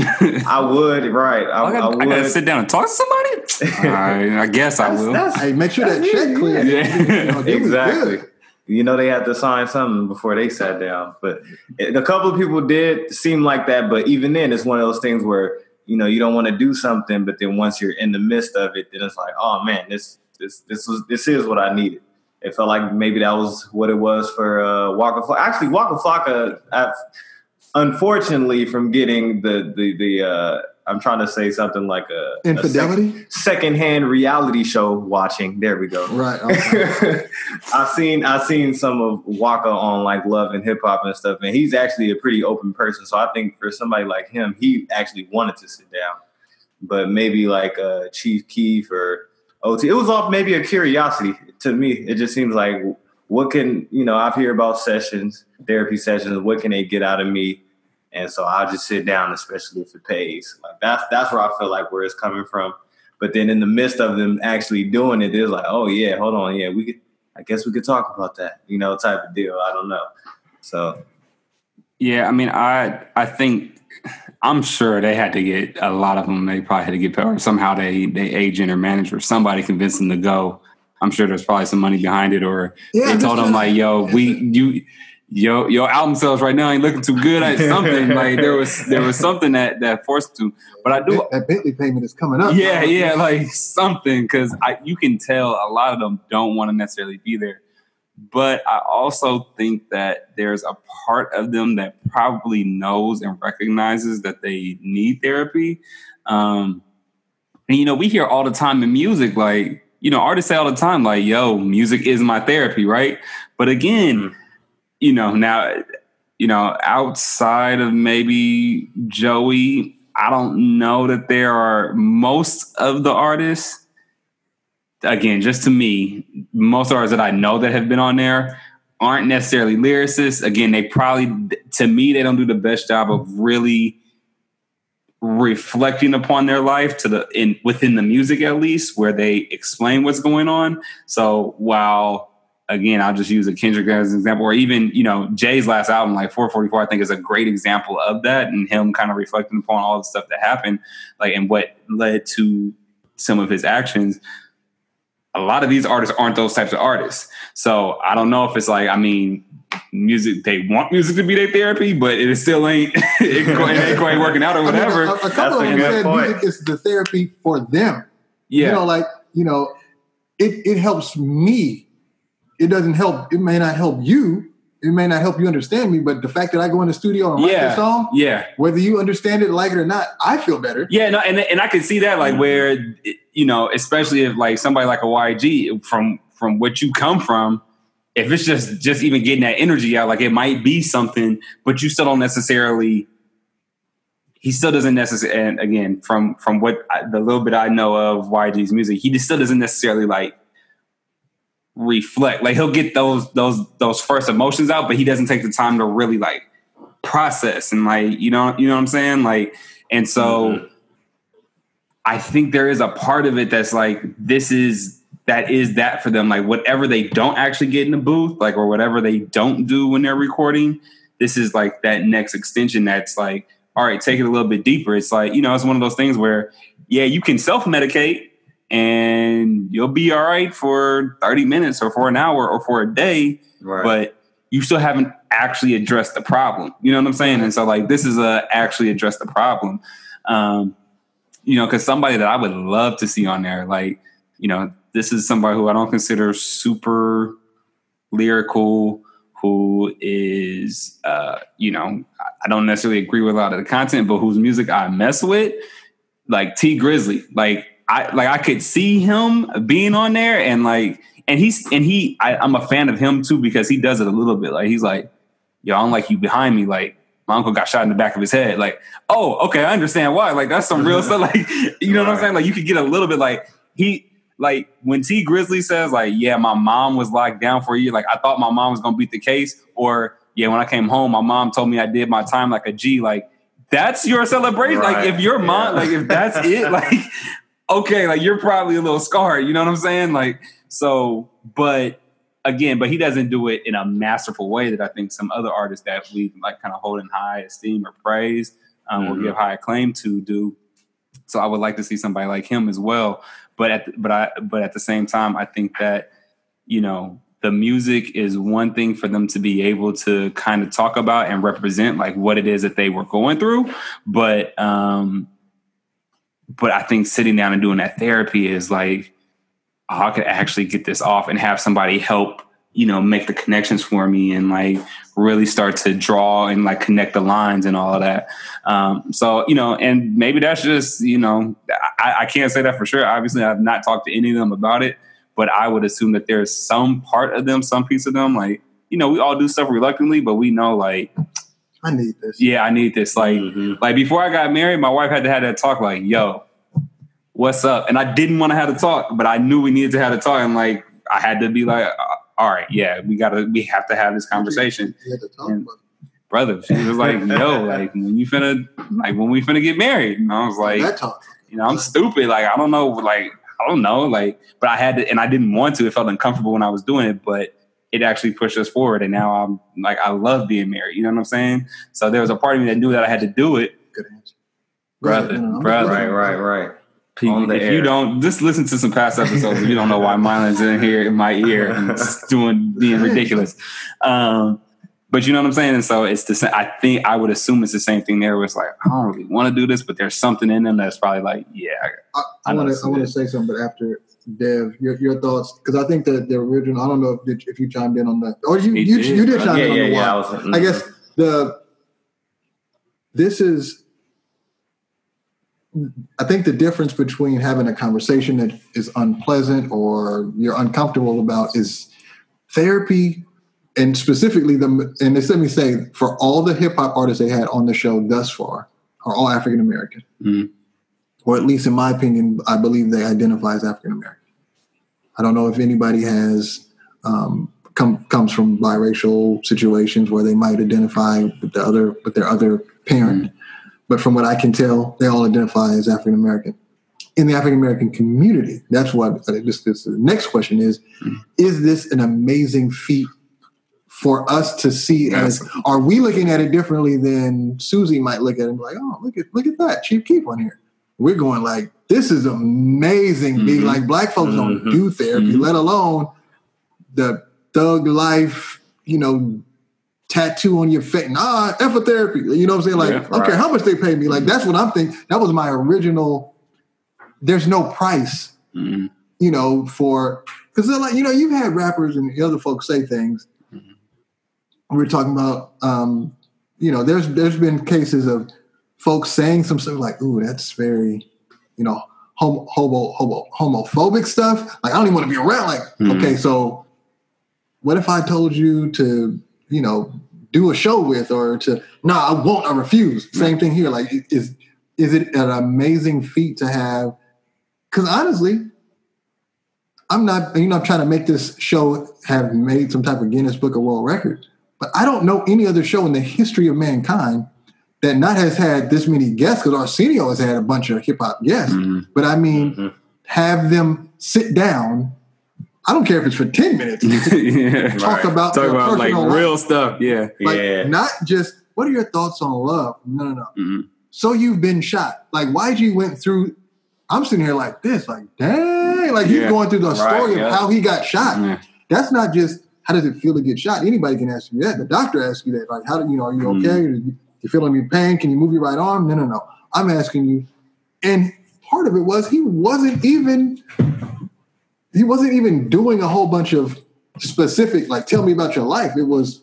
I would, right? I, I, I gotta, I would. gotta sit down and talk to somebody. All right, I guess I will. that's- Hey, make sure that check me, clear. yeah. You know, they was exactly. You know, they had to sign something before they sat down. But a couple of people did seem like that. But even then, it's one of those things where you know, you don't want to do something, but then once you're in the midst of it, then it's like, oh man, this this this was this is what I needed. It felt like maybe that was what it was for uh, Waka Flocka. Actually, Waka Flocka, uh, unfortunately, from getting the the the uh, I'm trying to say something like a infidelity, a sec- secondhand reality show watching. There we go. Right. Okay. I've seen I've seen some of Waka on like Love and Hip Hop and stuff, and he's actually a pretty open person. So I think for somebody like him, he actually wanted to sit down, but maybe like uh, Chief Keef or OT, it was all maybe a curiosity to me. It just seems like what can you know? I've heard about sessions, therapy sessions. What can they get out of me? And so I'll just sit down, especially if it pays. Like that's that's where I feel like where it's coming from. But then in the midst of them actually doing it, it's like, oh yeah, hold on, yeah, we could. I guess we could talk about that, you know, type of deal. I don't know. So, yeah, I mean, I I think I'm sure they had to get a lot of them. They probably had to get or somehow they they agent or manager somebody convinced them to go. I'm sure there's probably some money behind it, or yeah, they told them like, "Yo, we you yo your album sales right now ain't looking too good. At something like there was there was something that that forced to but i do that, that bentley payment is coming up yeah yeah like something because i you can tell a lot of them don't want to necessarily be there but i also think that there's a part of them that probably knows and recognizes that they need therapy um and you know we hear all the time in music like you know artists say all the time like yo music is my therapy right? But again mm-hmm you know, now, you know, outside of maybe Joey, I don't know that there are most of the artists. Again, just to me, most artists that I know that have been on there aren't necessarily lyricists. Again, they probably, to me, they don't do the best job of really reflecting upon their life to the in within the music at least, where they explain what's going on. So while again, I'll just use a Kendrick as an example, or even, you know, Jay's last album, like 444, I think is a great example of that and him kind of reflecting upon all the stuff that happened, like, and what led to some of his actions. A lot of these artists aren't those types of artists. So I don't know if it's like, I mean, music, they want music to be their therapy, but it still ain't, it ain't quite working out or whatever. I mean, a, a, couple That's of them said point. music is the therapy for them. Yeah. You know, like, you know, it, it helps me it doesn't help. It may not help you. It may not help you understand me, but the fact that I go in the studio and write yeah, the song, yeah, whether you understand it, like it or not, I feel better. Yeah, no, and and I can see that, like mm-hmm. where you know, especially if like somebody like a YG from from what you come from, if it's just just even getting that energy out, like it might be something, but you still don't necessarily. He still doesn't necessarily, and again, from from what I, the little bit I know of YG's music, he just still doesn't necessarily like reflect. Like he'll get those those those first emotions out, but he doesn't take the time to really like process and like you know you know what I'm saying. Like and so mm-hmm. I think there is a part of it that's like this is that is that for them. Like whatever they don't actually get in the booth, like or whatever they don't do when they're recording, this is like that next extension that's like all right, take it a little bit deeper. It's like, you know, it's one of those things where, yeah, you can self medicate and you'll be all right for 30 minutes or for an hour or for a day, right. but you still haven't actually addressed the problem. You know what I'm saying? And so like this is a actually address the problem. Um, you know, because somebody that I would love to see on there, like, you know, this is somebody who I don't consider super lyrical, who is, uh, you know, I don't necessarily agree with a lot of the content, but whose music I mess with, like Tee Grizzley. Like, I like I could see him being on there and like and he's and he I, am a fan of him too because he does it a little bit. Like he's like, yo, I don't like you behind me. Like my uncle got shot in the back of his head. Like, oh, okay, I understand why. Like that's some real stuff. Like, you know what I'm saying? Like you could get a little bit like he like when Tee Grizzley says, like, yeah, my mom was locked down for a year, like I thought my mom was gonna beat the case, or yeah, when I came home, my mom told me I did my time like a G, like that's your celebration. Right. Like if your mom, yeah. like if that's it, like okay, like you're probably a little scarred. You know what I'm saying? Like, so, but again, but he doesn't do it in a masterful way that I think some other artists that we like kind of hold in high esteem or praise um, mm-hmm. or give high acclaim to do. So I would like to see somebody like him as well. But at the, but I but at the same time, I think that you know the music is one thing for them to be able to kind of talk about and represent like what it is that they were going through. But um, but I think sitting down and doing that therapy is like, oh, I could actually get this off and have somebody help, you know, make the connections for me and like really start to draw and like connect the lines and all of that. Um, so, you know, and maybe that's just, you know, I, I can't say that for sure. Obviously, I've not talked to any of them about it, but I would assume that there's some part of them, some piece of them, like, you know, we all do stuff reluctantly, but we know like I need this. yeah, I need this. Like, Mhm. like before I got married, my wife had to have that talk. Like, yo, what's up? And I didn't want to have the talk, but I knew we needed to have the talk. And like, I had to be like, all right, yeah, we gotta, we have to have this conversation, You had to talk And- brother. She was like, yo, like when you finna, like when we finna get married. And I was like, you know, I'm stupid. Like, I don't know, like, I don't know, like, but I had to, and I didn't want to. It felt uncomfortable when I was doing it, but it actually pushed us forward. And now I'm like, I love being married. You know what I'm saying? So there was a part of me that knew that I had to do it. Good answer. Brother, No, no, brother. Right, right, right. People, On the if air. you don't, just listen to some past episodes. if you don't know why Mylan's in here in my ear and it's doing being ridiculous, um, but you know what I'm saying. And so it's the same. I think I would assume it's the same thing there. Where it's like I don't really want to do this, but there's something in them that's probably like, yeah, I, I I want to. I want to say something, but after Dev, your, your thoughts, because I think that the original. I don't know if, if you chimed in on that, or you you, did. you did chime Yeah, in on yeah, the yeah. I was, I guess the this is. I think the difference between having a conversation that is unpleasant or you're uncomfortable about is therapy, and specifically the and this, let me say for all the hip hop artists they had on the show thus far are all African American Mhm. Or at least in my opinion, I believe they identify as African American. I don't know if anybody has um, come comes from biracial situations where they might identify with the other with their other parent, but from what I can tell, they all identify as African American. In the African American community, that's what uh, this, this the next question is: Is this an amazing feat for us to see? As are we looking at it differently than Susie might look at it and be like, "Oh, look at look at that Chief Keef on here." We're going like, "This is amazing." B. Mhm. Like black folks don't Mhm. do therapy, Mhm. let alone the thug life, you know, tattoo on your face. Nah, a therapy. You know what I'm saying? Like, Yeah, I don't care how much they pay me. Like, that's what I'm thinking. That was my original. There's no price, Mhm. you know, for because they're like you know you've had rappers and the other folks say things. We We're talking about, um, you know, there's there's been cases of folks saying some stuff like, "Ooh, that's very, you know, homo, homo, homo homophobic stuff." Like, I don't even want to be around. Like, Mhm. okay, so what if I told you to, you know, do a show with or to no, I won't, I refuse. Same thing here. Like is is it an amazing feat to have? Because honestly, I'm not, you know, I'm trying to make this show have made some type of Guinness Book of World Records, but I don't know any other show in the history of mankind that not has had this many guests, because Arsenio has had a bunch of hip hop guests. Mhm. But I mean, Mhm. have them sit down. I don't care if it's for 10 minutes. yeah. Talk Right. about Talk about like life. real stuff. Yeah. Like, yeah. not just what are your thoughts on love? No, no, no. Mhm. So you've been shot. Like, you went through? I'm sitting here like this, like, dang, like he's going through the Right, story yeah. of how he got shot. Yeah. That's not just how does it feel to get shot. Anybody can ask you that. The doctor asks you that. Like, how do you know? Are you Mhm. okay? You, you feel any pain? Can you move your right arm? No, no, no. I'm asking you. And part of it was he wasn't even he wasn't even doing a whole bunch of specific like tell me about your life. It was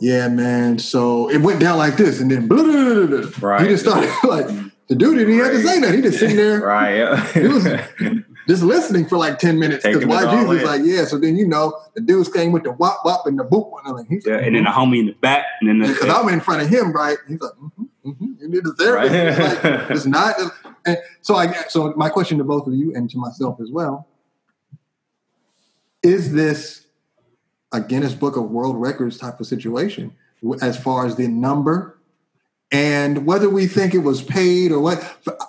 yeah, man. So it went down like this, and then blah, blah, blah, blah, blah. Right. he just started like the dude didn't even have to say that. He just sitting there Right. Yeah. It was- just listening for like 10 minutes. Because why Jesus in. like, yeah. So then you know the dudes came with the wop wop and the boop. And like, Yeah. And then the homie in the back, and then because the, I'm in front of him, right? He's like, mm-hmm, mm-hmm. You need a therapist. It's, like, it's not. And so I so my question to both of you and to myself as well: Is this a Guinness Book of World Records type of situation as far as the number and whether we think it was paid or what?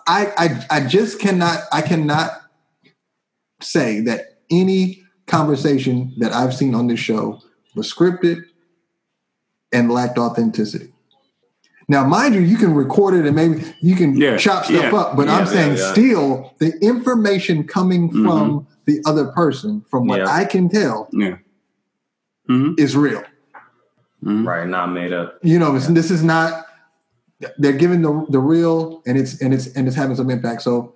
I I, I just cannot I cannot say that any conversation that I've seen on this show was scripted and lacked authenticity. Now, mind you, you can record it and maybe you can Yeah, chop stuff yeah, up, but yeah, I'm saying yeah, yeah. still the information coming Mhm. from the other person, from what Yeah. I can tell, yeah. hmm is real. hmm right. Not made up. You know, it's- this is not they're giving the the real, and it's and it's and it's having some impact. So,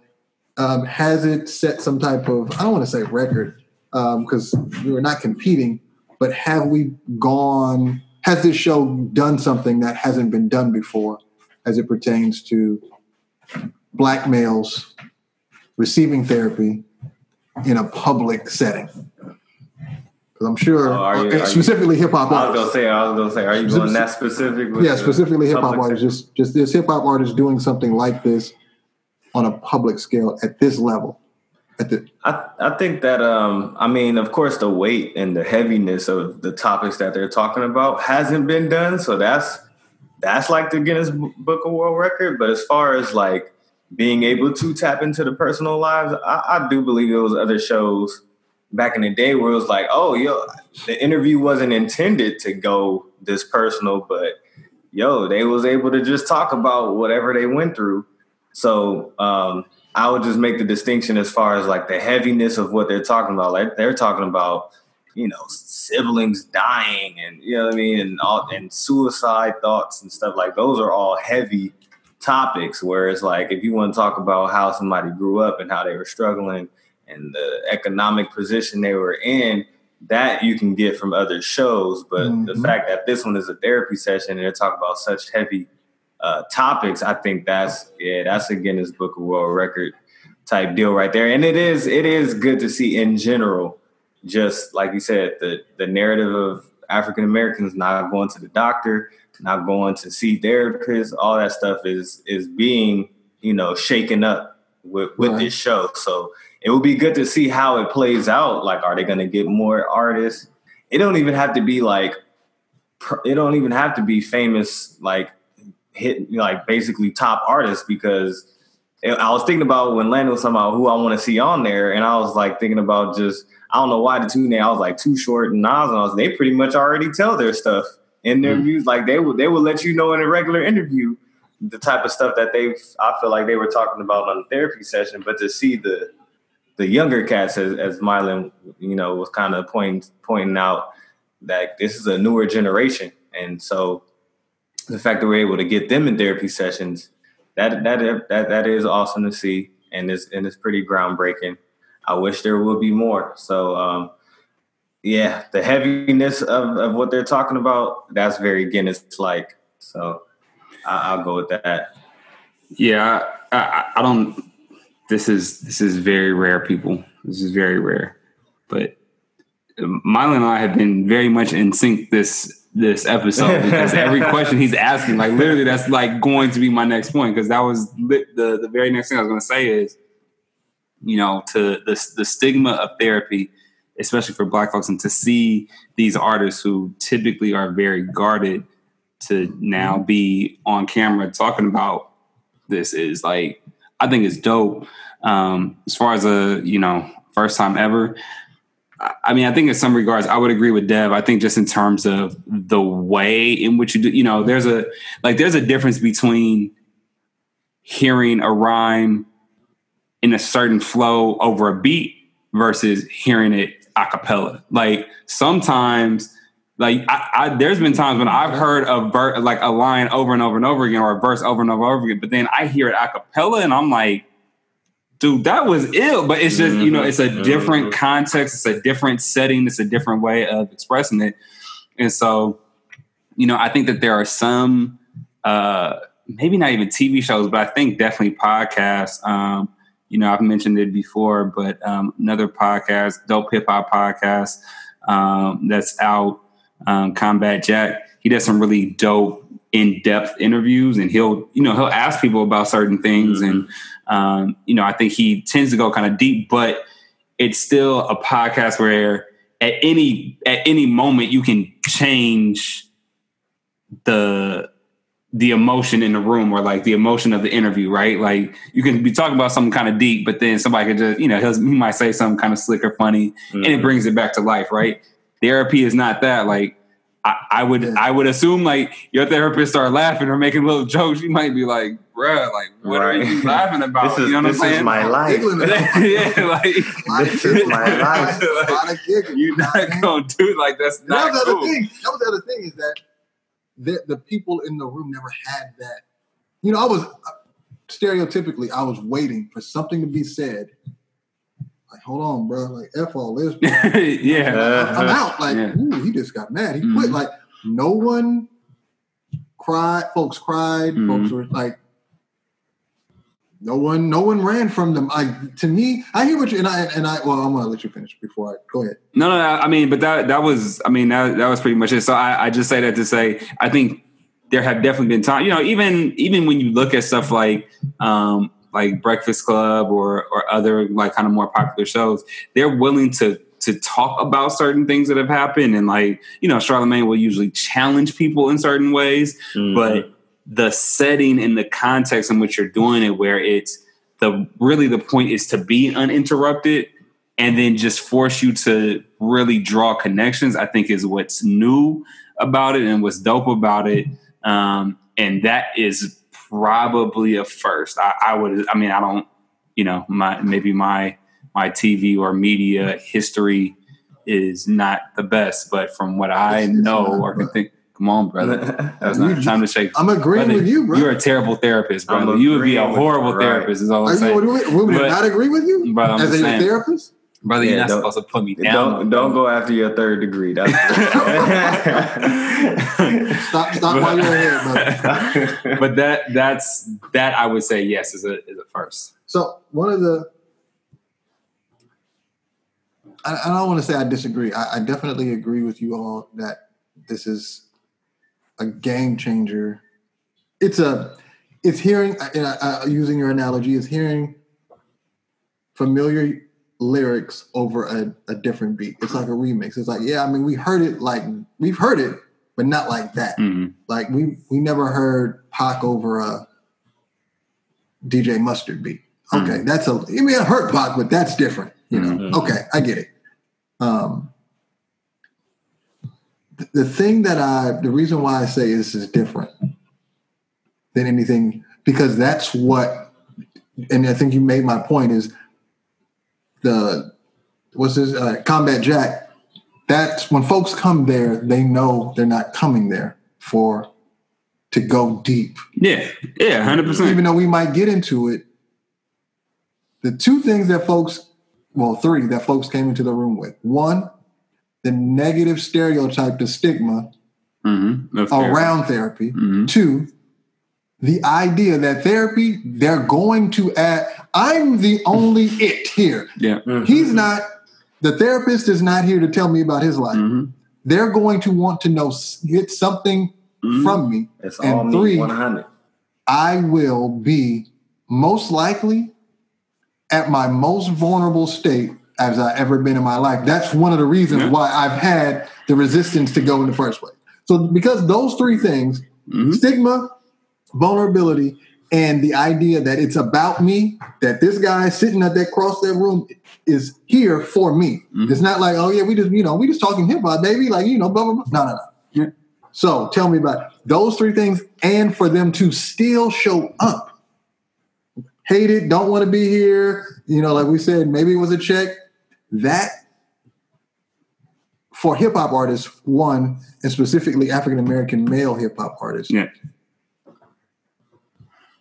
um, has it set some type of I don't want to say record because um, we were not competing, but have we gone? Has this show done something that hasn't been done before, as it pertains to black males receiving therapy in a public setting? Because I'm sure, Oh, you- specifically hip hop I was gonna say, I was gonna say, are you doing that specific? with Yeah, specifically hip hop artists. Just, just this hip hop artist doing something like this on a public scale at this level. At the I, I think that um I mean of course the weight and the heaviness of the topics that they're talking about hasn't been done. So that's that's like the Guinness Book of World Record. But as far as like being able to tap into the personal lives I, I do believe there was other shows back in the day where it was like oh yo the interview wasn't intended to go this personal but yo they was able to just talk about whatever they went through so um I would just make the distinction as far as like the heaviness of what they're talking about. Like they're talking about, you know, siblings dying and you know what I mean, and all and suicide thoughts and stuff like those are all heavy topics. Whereas like if you want to talk about how somebody grew up and how they were struggling and the economic position they were in, that you can get from other shows. But the Mhm. fact that this one is a therapy session and they're talking about such heavy uh, topics, I think that's yeah, that's a Guinness Book of World Record type deal right there. And it is it is good to see in general, just like you said, the the narrative of African Americans not going to the doctor, not going to see therapists, all that stuff is is being you know shaken up with with Right. this show. So it will be good to see how it plays out. Like, are they going to get more artists? It don't even have to be like. It don't even have to be famous like hit like basically top artists because I was thinking about when Landon was talking about who I want to see on there, and I was like thinking about just I don't know why the two name I was like too short and Nas and I was they pretty much already tell their stuff in their Mm. views like they would they would let you know in a regular interview the type of stuff that they I feel like they were talking about on the therapy session, but to see the the younger cats as as Mylan you know was kind of pointing pointing out that this is a newer generation, and so the fact that we're able to get them in therapy sessions that that that that is awesome to see and it's and it's pretty groundbreaking i wish there would be more so um yeah the heaviness of, of what they're talking about that's very guinness like so I, i'll go with that Yeah, I, I, don't. This is this is very rare, people. This is very rare. But Mylan and I have been very much in sync this this episode because every question he's asking, like literally, that's like going to be my next point because that was lit, the the very next thing I was going to say is, you know, to the the stigma of therapy, especially for Black folks, and to see these artists who typically are very guarded to now be on camera talking about this is like I think it's dope. Um, as far as a you know first time ever, I, mean I think in some regards I would agree with Dev. I think just in terms of the way in which you do, you know, there's a like there's a difference between hearing a rhyme in a certain flow over a beat versus hearing it a cappella. Like sometimes like I, I, there's been times when I've heard a ver- like a line over and over and over again, or a verse over and over and over again, but then I hear it a cappella, and I'm like, dude, that was ill. But it's just you know, it's a Mhm, different mhm. context, it's a different setting, it's a different way of expressing it, and so you know, I think that there are some, uh, maybe not even TV shows, but I think definitely podcasts. Um, you know, I've mentioned it before, but um, another podcast, Dope Hip Hop Podcast, um, that's out um, Combat Jack. He does some really dope, in depth interviews, and he'll you know he'll ask people about certain things, and um, you know I think he tends to go kind of deep, but it's still a podcast where at any at any moment you can change the the emotion in the room or like the emotion of the interview, right? Like you can be talking about something kind of deep, but then somebody could just, you know, he'll, he might say something kind of slick or funny, and it Mhm. brings it back to life, right? Therapy is not that. Like I, I would, Yeah. I would assume like your therapist start laughing or making little jokes, you might be like, "Bruh, like what are you laughing about?" this is you know what this I'm is saying? my life Giggling yeah, like This is my life. A lot of giggling. you're not gonna do it like that's And that not was the cool. other thing. That was the other thing is that the, the people in the room never had that you know, I was uh, stereotypically, I was waiting for something to be said. Like, hold on, bro. Like, f all this. bro. yeah. I- I'm out. Like, Yeah. ooh, he just got mad. He quit. Mhm. Like, no one cried. Folks cried. Mhm. Folks were like, no one, no one ran from them. Like to me, I hear what you and I and I. Well, I'm gonna let you finish before I go ahead. No, no, no. I mean, but that that was, I mean, that that was pretty much it. So I, I just say that to say, I think there have definitely been times, you know, even even when you look at stuff like um like Breakfast Club or or other like kind of more popular shows, they're willing to to talk about certain things that have happened, and like you know, Charlemagne will usually challenge people in certain ways, Mhm. but the setting and the context in which you're doing it where it's the really the point is to be uninterrupted and then just force you to really draw connections i think is what's new about it and what's dope about it um, and that is probably a first I, I would i mean i don't you know my maybe my my tv or media history is not the best but from what i It's- know or can think come on brother that's You not time to shake I'm agreeing Brother, with you, bro. You're a terrible therapist, brother. You would be a horrible you, therapist. Is all I'm you, saying. would we, would But- not agree with you I'm as a saying, therapist? Brother, you're Yeah, not don't- supposed to put me down. don't don't go after your third degree. That's Stop, stop while you're ahead, brother. but that that's that I would say yes is a is a first. So one of the, I, I don't want to say I disagree. I, I definitely agree with you all that this is a game changer. It's a, it's hearing. And I, I, using your analogy, is hearing familiar lyrics over a, a different beat. It's like a remix. It's like yeah, I mean we heard it like we've heard it, but not like that. Mhm. Like we we never heard Pac over a DJ Mustard beat. Okay, that's a. I mean, I heard Pac, but that's different. You know. Mhm. Okay, I get it. Um, th- the thing that I, the reason why I say this is different than anything, because that's what, and I think you made my point is the what's this uh, Combat Jack. That's when folks come there, they know they're not coming there for to go deep Yeah, yeah, hundred percent. even though we might get into it, the two things that folks, well, three that folks came into the room with. One, the negative stereotype, the stigma Mm-hmm. around therapy. hmm Two, the idea that therapy, they're going to add, I'm the only it here. Yeah. He's not, the therapist is not here to tell me about his life. hmm They're going to want to know, get something Mhm. from me. It's And all three- me. One hundred. I will be most likely at my most vulnerable state as I ever been in my life. That's one of the reasons Yeah. why I've had the resistance to go in the first place. So because those three things, Mhm. stigma, vulnerability, and the idea that it's about me, that this guy sitting at that cross that room is here for me. Mhm. It's not like, oh yeah, we just, you know, we just talking hip hop, baby. Like, you know, blah, blah, blah. No, no, no. Yeah. So tell me about those three things and for them to still show up. Hate it, don't want to be here. You know, like we said, maybe it was a check. That for hip hop artists, one, and specifically African American male hip hop artists, Yeah.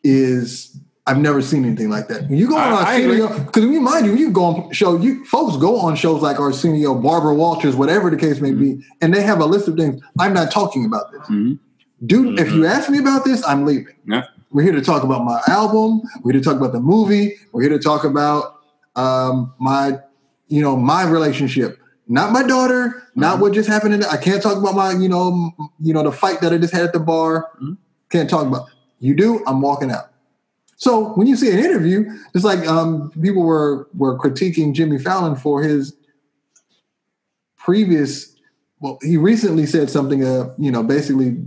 Is I've never seen anything like that. When you go on I-. Arsenio, because we mind you, you go on show, you folks go on shows like Arsenio, Barbara Walters, whatever the case may be, and they have a list of things. I'm not talking about this. Mhm. Dude, if you ask me about this, I'm leaving. Yeah. We're here to talk about my album. We're here to talk about the movie. We're here to talk about um, my, you know, my relationship. Not my daughter. Not what just happened. In the, I can't talk about my, you know, you know, the fight that I just had at the bar. Mhm. Can't talk about. You do. I'm walking out. So when you see an interview, it's like um, people were were critiquing Jimmy Fallon for his previous. Well, he recently said something. Uh, you know, basically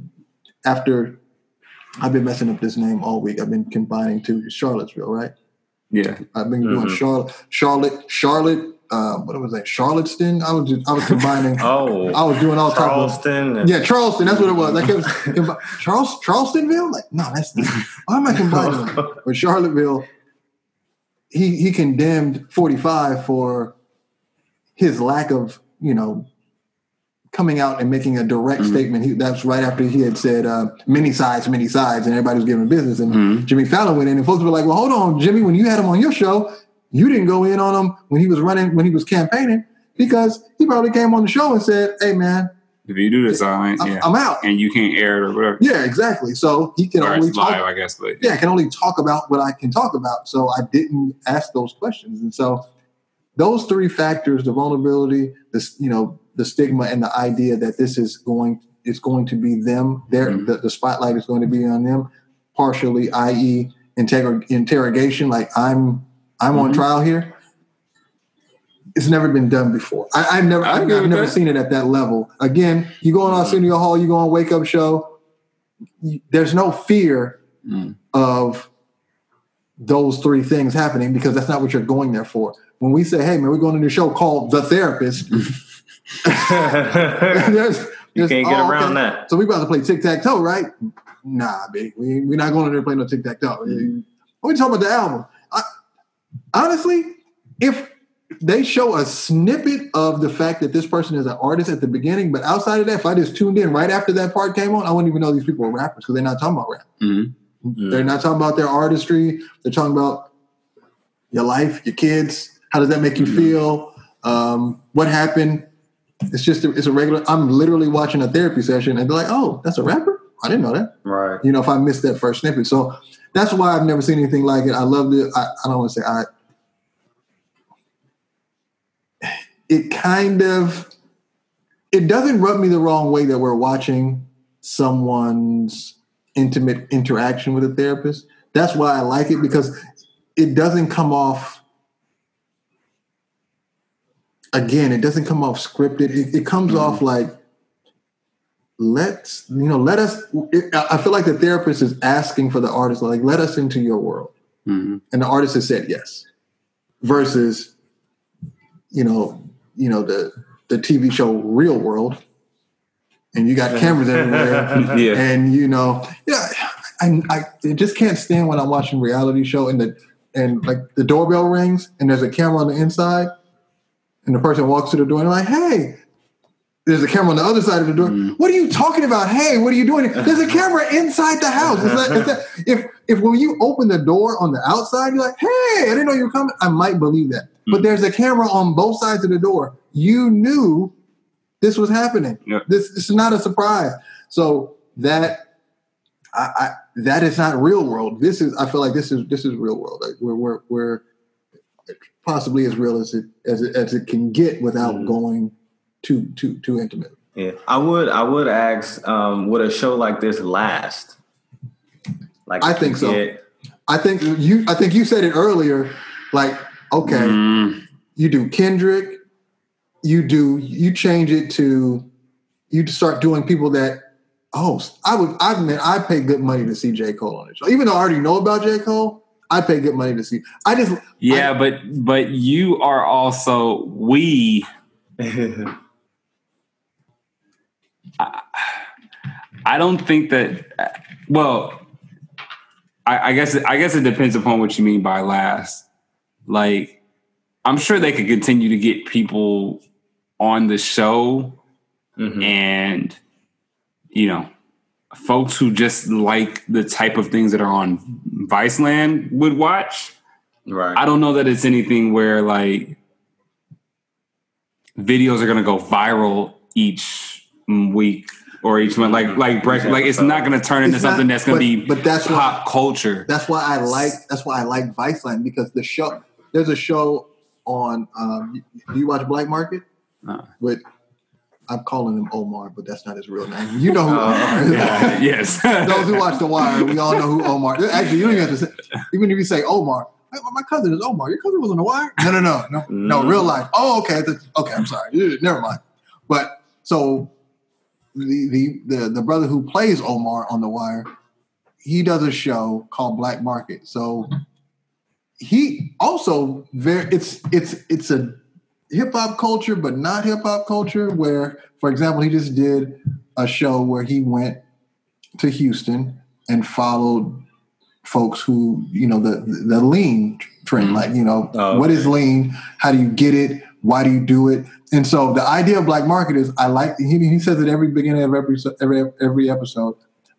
after I've been messing up this name all week. I've been combining two Charlottesville, right? Yeah. I've been doing Mhm. Charlotte, Charlotte, Charlotte. Uh, what was that? Charlotteston. I was just, I was combining. Oh, I was doing all type of Charleston. yeah, Charleston. That's what it was. I kept combi- Charles Charlestonville. Like, no, that's why am I combining? But Charlottesville, he he condemned 45 for his lack of you know coming out and making a direct Mhm. statement. He, that's right after he had said uh, many sides, many sides, and everybody was giving business. And Mhm. Jimmy Fallon went in, and folks were like, "Well, hold on, Jimmy. When you had him on your show, you didn't go in on him when he was running, when he was campaigning, because he probably came on the show and said, "Hey, man, If you do this, I'm, yeah, I'm out." and you can't air it or whatever. Yeah, exactly. So he can Or only talk live, I guess, but yeah, I can only talk about what I can talk about. So I didn't ask those questions. And so those three factors, the vulnerability, this, you know, the stigma and the idea that this is going it's going to be them, their Mhm. the, the spotlight is going to be on them, partially, i.e. Inter- interrogation, like I'm I'm on Mhm. trial here. It's never been done before. I, I've never I've, I've never that. seen it at that level. Again, you go on Mhm. Arsenio Hall, you go on Wake Up Show. you- There's no fear Mm. of those three things happening because that's not what you're going there for. When we say, "Hey, man, we're going to the show called The Therapist," there's, you there's- can't get around okay. that. So we about to play tic tac toe, right? Nah, big. We, we're not going in there to play no tic tac toe. Mm-hmm. We talking about the album. I, honestly, if they show a snippet of the fact that this person is an artist at the beginning, but outside of that, if I just tuned in right after that part came on, I wouldn't even know these people were rappers because they're not talking about rap. Mhm. They're not talking about their artistry. They're talking about your life, your kids. How does that make you Mhm. feel? Um, what happened? It's just a, it's a regular. I'm literally watching a therapy session, and they're like, "Oh, that's a rapper. I didn't know that." Right. You know, if I missed that first snippet, so that's why I've never seen anything like it. I loved it. I, I don't want to say I. It kind of, it doesn't rub me the wrong way that we're watching someone's intimate interaction with a therapist. That's why I like it because it doesn't come off. Again, it doesn't come off scripted. It, it comes off like let's you know let us it, i feel like the therapist is asking for the artist like let us into your world Mhm. and the artist has said yes versus you know you know the the tv show real world and you got cameras everywhere Yeah. and you know yeah I, I I just can't stand when i'm watching reality show and the and like the doorbell rings and there's a camera on the inside and the person walks to the door and like hey there's a camera on the other side of the door. Mm. What are you talking about? Hey, what are you doing? There's a camera inside the house. Is that, is that, if if when you open the door on the outside, you're like, hey, I didn't know you were coming. I might believe that. But Mm. there's a camera on both sides of the door. You knew this was happening. Yeah. This, this is not a surprise. So that I, I that is not real world. This is I feel like this is this is real world. Like we're we're, we're possibly as real as it as it, as it can get without Mhm. going too too too intimate. Yeah, I would. I would ask, um, would a show like this last? Like, I think so. I think you I think you said it earlier. Like, okay, Mm. you do Kendrick, you do you change it to you start doing people that oh I would I mean I pay good money to see J. Cole on the show. Even though I already know about J. Cole, I pay good money to see. I just Yeah, but but you are also we. I don't think that. Well, I, I guess I guess it depends upon what you mean by last. Like, I'm sure they could continue to get people on the show, Mhm. and you know, folks who just like the type of things that are on Viceland would watch. right. I don't know that it's anything where like videos are gonna go viral each week or each month. Like like break, like it's not gonna turn into It's not- something that's gonna be but that's pop culture. That's why I like. That's why I like Viceland because the show. There's a show on. Um, do you watch Black Market? Uh. With I'm calling him Omar, but that's not his real name. You know who Oh, Omar is. Yeah, yes. Those who watch The Wire, we all know who Omar. Actually, you don't even have to say. Even if you say Omar, "Hey, my cousin is Omar. Your cousin was on The Wire. No, no, no, no, no. Mm. Real life. Oh, okay. Okay, I'm sorry. Never mind. But so the the the the brother who plays Omar on The Wire, he does a show called Black Market. So he also very it's it's it's a hip hop culture, but not hip hop culture. Where, for example, he just did a show where he went to Houston and followed folks who you know the the lean trend, mm-hmm. like you know Oh, what is lean, how do you get it, why do you do it, and so the idea of black market is I like he, he says at every beginning of every every every episode.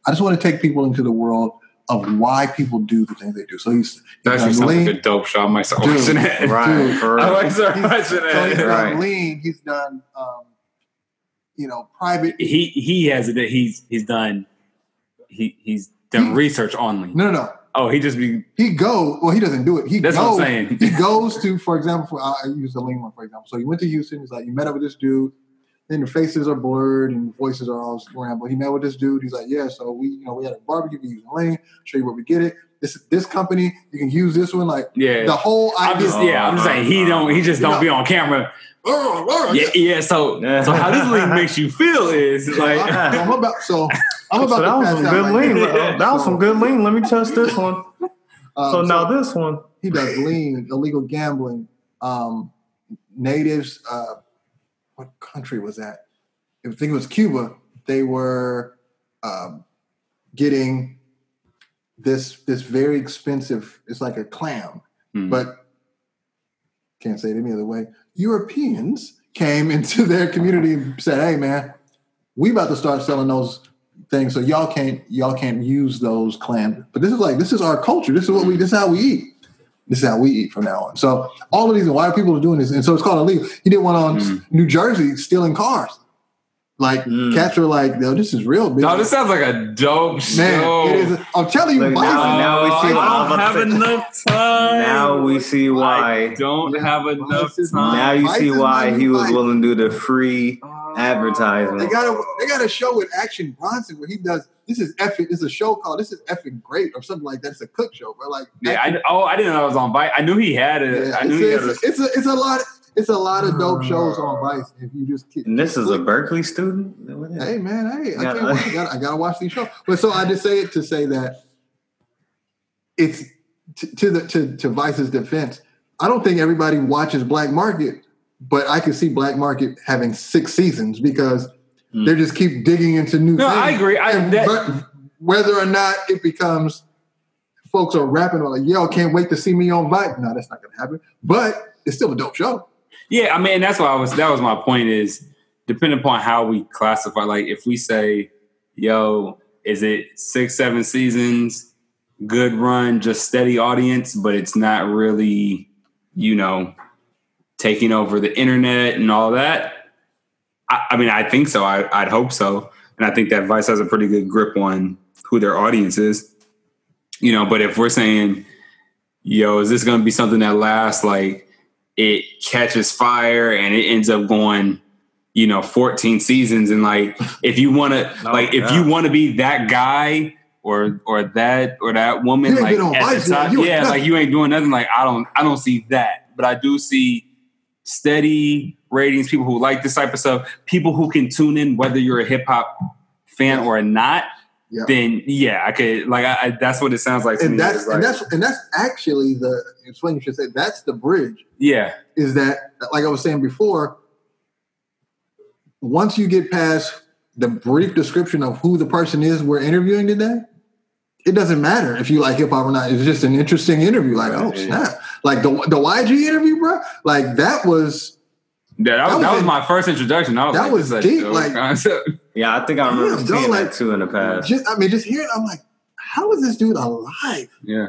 I just want to take people into the world of why people do the things they do. So he's, That actually he's sounds lean. like a dope show. I might start Dude, it. Right, Dude, I real. might He's- watching so he's it. done Right. lean. He's done, um, you know, private. he he has it. He's he's done. He he's done He- research on lean. No, no, no. Oh, he just be He goes. Well, he doesn't do it. He That's goes. what I'm saying. he goes to, for example, for, I I use the lean one for example. So he went to Houston. He's like, you met up with this dude. Then the faces are blurred and voices are all scrambled. He met with this dude. He's like, yeah. So we, you know, we had a barbecue. We use lean. Show you where we get it. This this company. You can use this one. Like yeah. the whole I'm idea. just yeah. I'm just saying he don't. He just don't know. be on camera. Yeah, yeah. So so how this lean makes you feel is So like I'm, so I'm about. So I'm about So that to was some good right lean. here. That was some good lean. Let me test this one. um, So now this one. he does lean, illegal gambling, um, natives. Uh, what country was that? I think it was Cuba. They were um, getting this this very expensive. It's like a clam, Hmm. but can't say it any other way. Europeans came into their community and said, "Hey, man, we about to start selling those." things so y'all can't y'all can't use those clams but this is like this is our culture this is what we this is how we eat this is how we eat from now on. So all of these why are people doing this? And so it's called illegal. He did one on Mm. New Jersey stealing cars. Like Mm. cats were like, yo, this is real big. No, this sounds like a dope Man, show. it is. I'm telling you, Look, now- now we see why- I I don't have enough time. Now we see I why. don't have enough time. Now you see why he was life. willing to do the free they advertisement. got a they got a show with Action Bronson where he does this is effing. It's a show called This is effing great or something like that. It's a cook show, but like Yeah, I, oh, I didn't know I was on bike. I knew he had it. yeah, I knew he had it's, it. a, it's, a, it's a it's a lot. It's a lot of dope shows on Vice if you just keep. And this is a Berkeley student. Hey man, hey, I Yeah. can't wait. I gotta, I gotta watch these shows. But so I just say it to say that it's to, to the to, to Vice's defense. I don't think everybody watches Black Market, but I can see Black Market having six seasons because Hmm. they just keep digging into new No, things. I agree. I- And that- but whether or not it becomes folks are rapping or like, yo, can't wait to see me on Vice. No, that's not gonna happen. But it's still a dope show. Yeah, I mean that's why I was. That was my point. Is depending upon how we classify. Like if we say, "Yo, is it six, seven seasons, good run, just steady audience, but it's not really, you know, taking over the internet and all that." I, I mean, I think so. I, I'd hope so, and I think that Vice has a pretty good grip on who their audience is. You know, but if we're saying, "Yo, is this going to be something that lasts like?" It catches fire and it ends up going you know 14 seasons and like if you want to Oh, like if yeah. you want to be that guy or or that or that woman like been on at Vice the yet. top, You yeah like you ain't doing nothing like i don't i don't see that but i do see steady ratings people who like this type of stuff people who can tune in whether you're a hip-hop fan or not Yeah. then yeah i could like I, I that's what it sounds like to And me. that's like, and that's and that's actually the it's funny you should say that's the bridge. yeah is that, like I was saying before, once you get past the brief description of who the person is we're interviewing today, it doesn't matter if you like hip hop or not. It's just an interesting interview. Like, oh snap! Like the the YG interview, bro. Like that was Yeah, that, That was, was that was my first introduction. I was that like, was this is a deep, like- concept. Yeah, I think I remember Damn, seeing dog, that like- too in the past. just. I mean, just hearing. I'm like, how is this dude alive? yeah,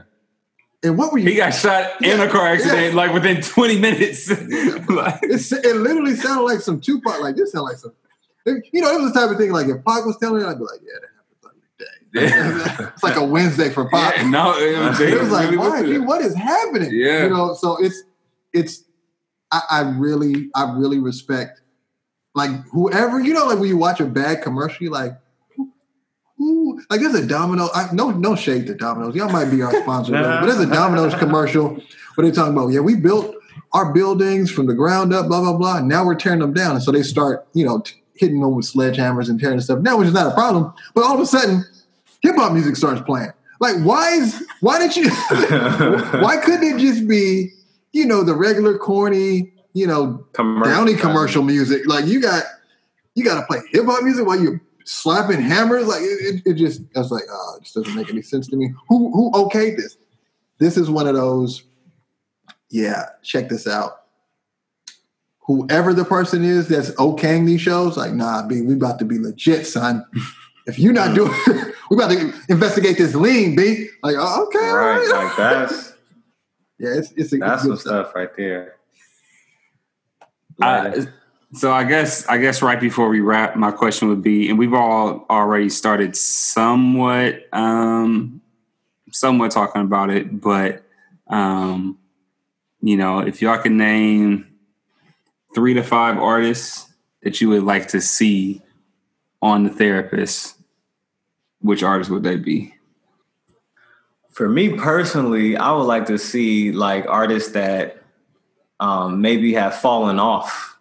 And what were you? he got shot in Yeah, a car accident yeah. like within 20 minutes. like, It's, it literally sounded like some Tupac. Like this sounded like some. You know, it was the type of thing. Like if Pac was telling it, I'd be like, yeah, that happens every day. yeah. it's like a Wednesday for Pac. yeah, no, it was, it was like, really why? was G, it. what is happening? Yeah. You know, so it's it's I, I really, I really respect like whoever, you know, like when you watch a bad commercial, you're like, who, like there's a domino. I, no, no shade to Domino's. Y'all might be our sponsor, but there's a Domino's commercial where they're talking about, yeah, we built our buildings from the ground up, blah blah blah. Now we're tearing them down, and so they start, you know, t- hitting them with sledgehammers and tearing stuff down, which is not a problem. But all of a sudden, hip hop music starts playing. Like, why is why did you? why couldn't it just be, you know, the regular corny, you know, Commercial. Downy commercial music? Like you got you got to play hip hop music while you're slapping hammers. Like it, it, it just, I was like, oh, it just doesn't make any sense to me. Who who okayed this? This is one of those. Yeah, check this out. Whoever the person is that's okaying these shows, like, nah, B, we about to be legit, son. If you're not hmm. doing, we about to investigate this lean, B. Like, oh, okay, Right, right. like that's yeah, it's it's, a, that's it's some stuff right there. I, so I guess I guess right before we wrap, my question would be, and we've all already started somewhat um, somewhat talking about it, but um, you know, if y'all can name three to five artists that you would like to see on the therapist, which artists would they be? For me personally, I would like to see like artists that um, maybe have fallen off.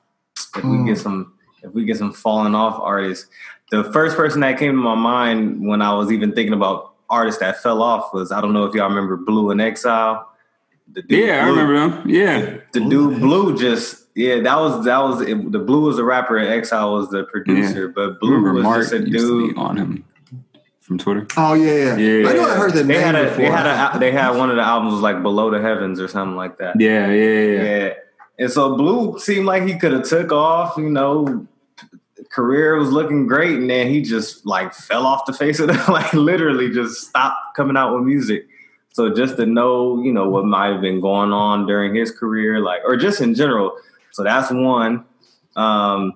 If we Mm. get some, if we get some fallen off artists, the first person that came to my mind when I was even thinking about artists that fell off was I don't know if y'all remember Blu in Exile. The dude Yeah, I remember them. Yeah, the dude Blu just yeah that was that was it, the Blu was the rapper and Exile was the producer, but Blu remember was Mark just a used to dude. be on him from Twitter. Oh yeah, yeah. Yeah. I know I heard the they name had a before. they had a they had one of the albums was like Below the Heavens or something like that. Yeah, yeah, yeah. Yeah. And so Blu seemed like he could have took off, you know, career was looking great, and then he just like fell off the face of the like literally just stopped coming out with music. So just to know, you know, what might have been going on during his career, like or just in general. So that's one. Um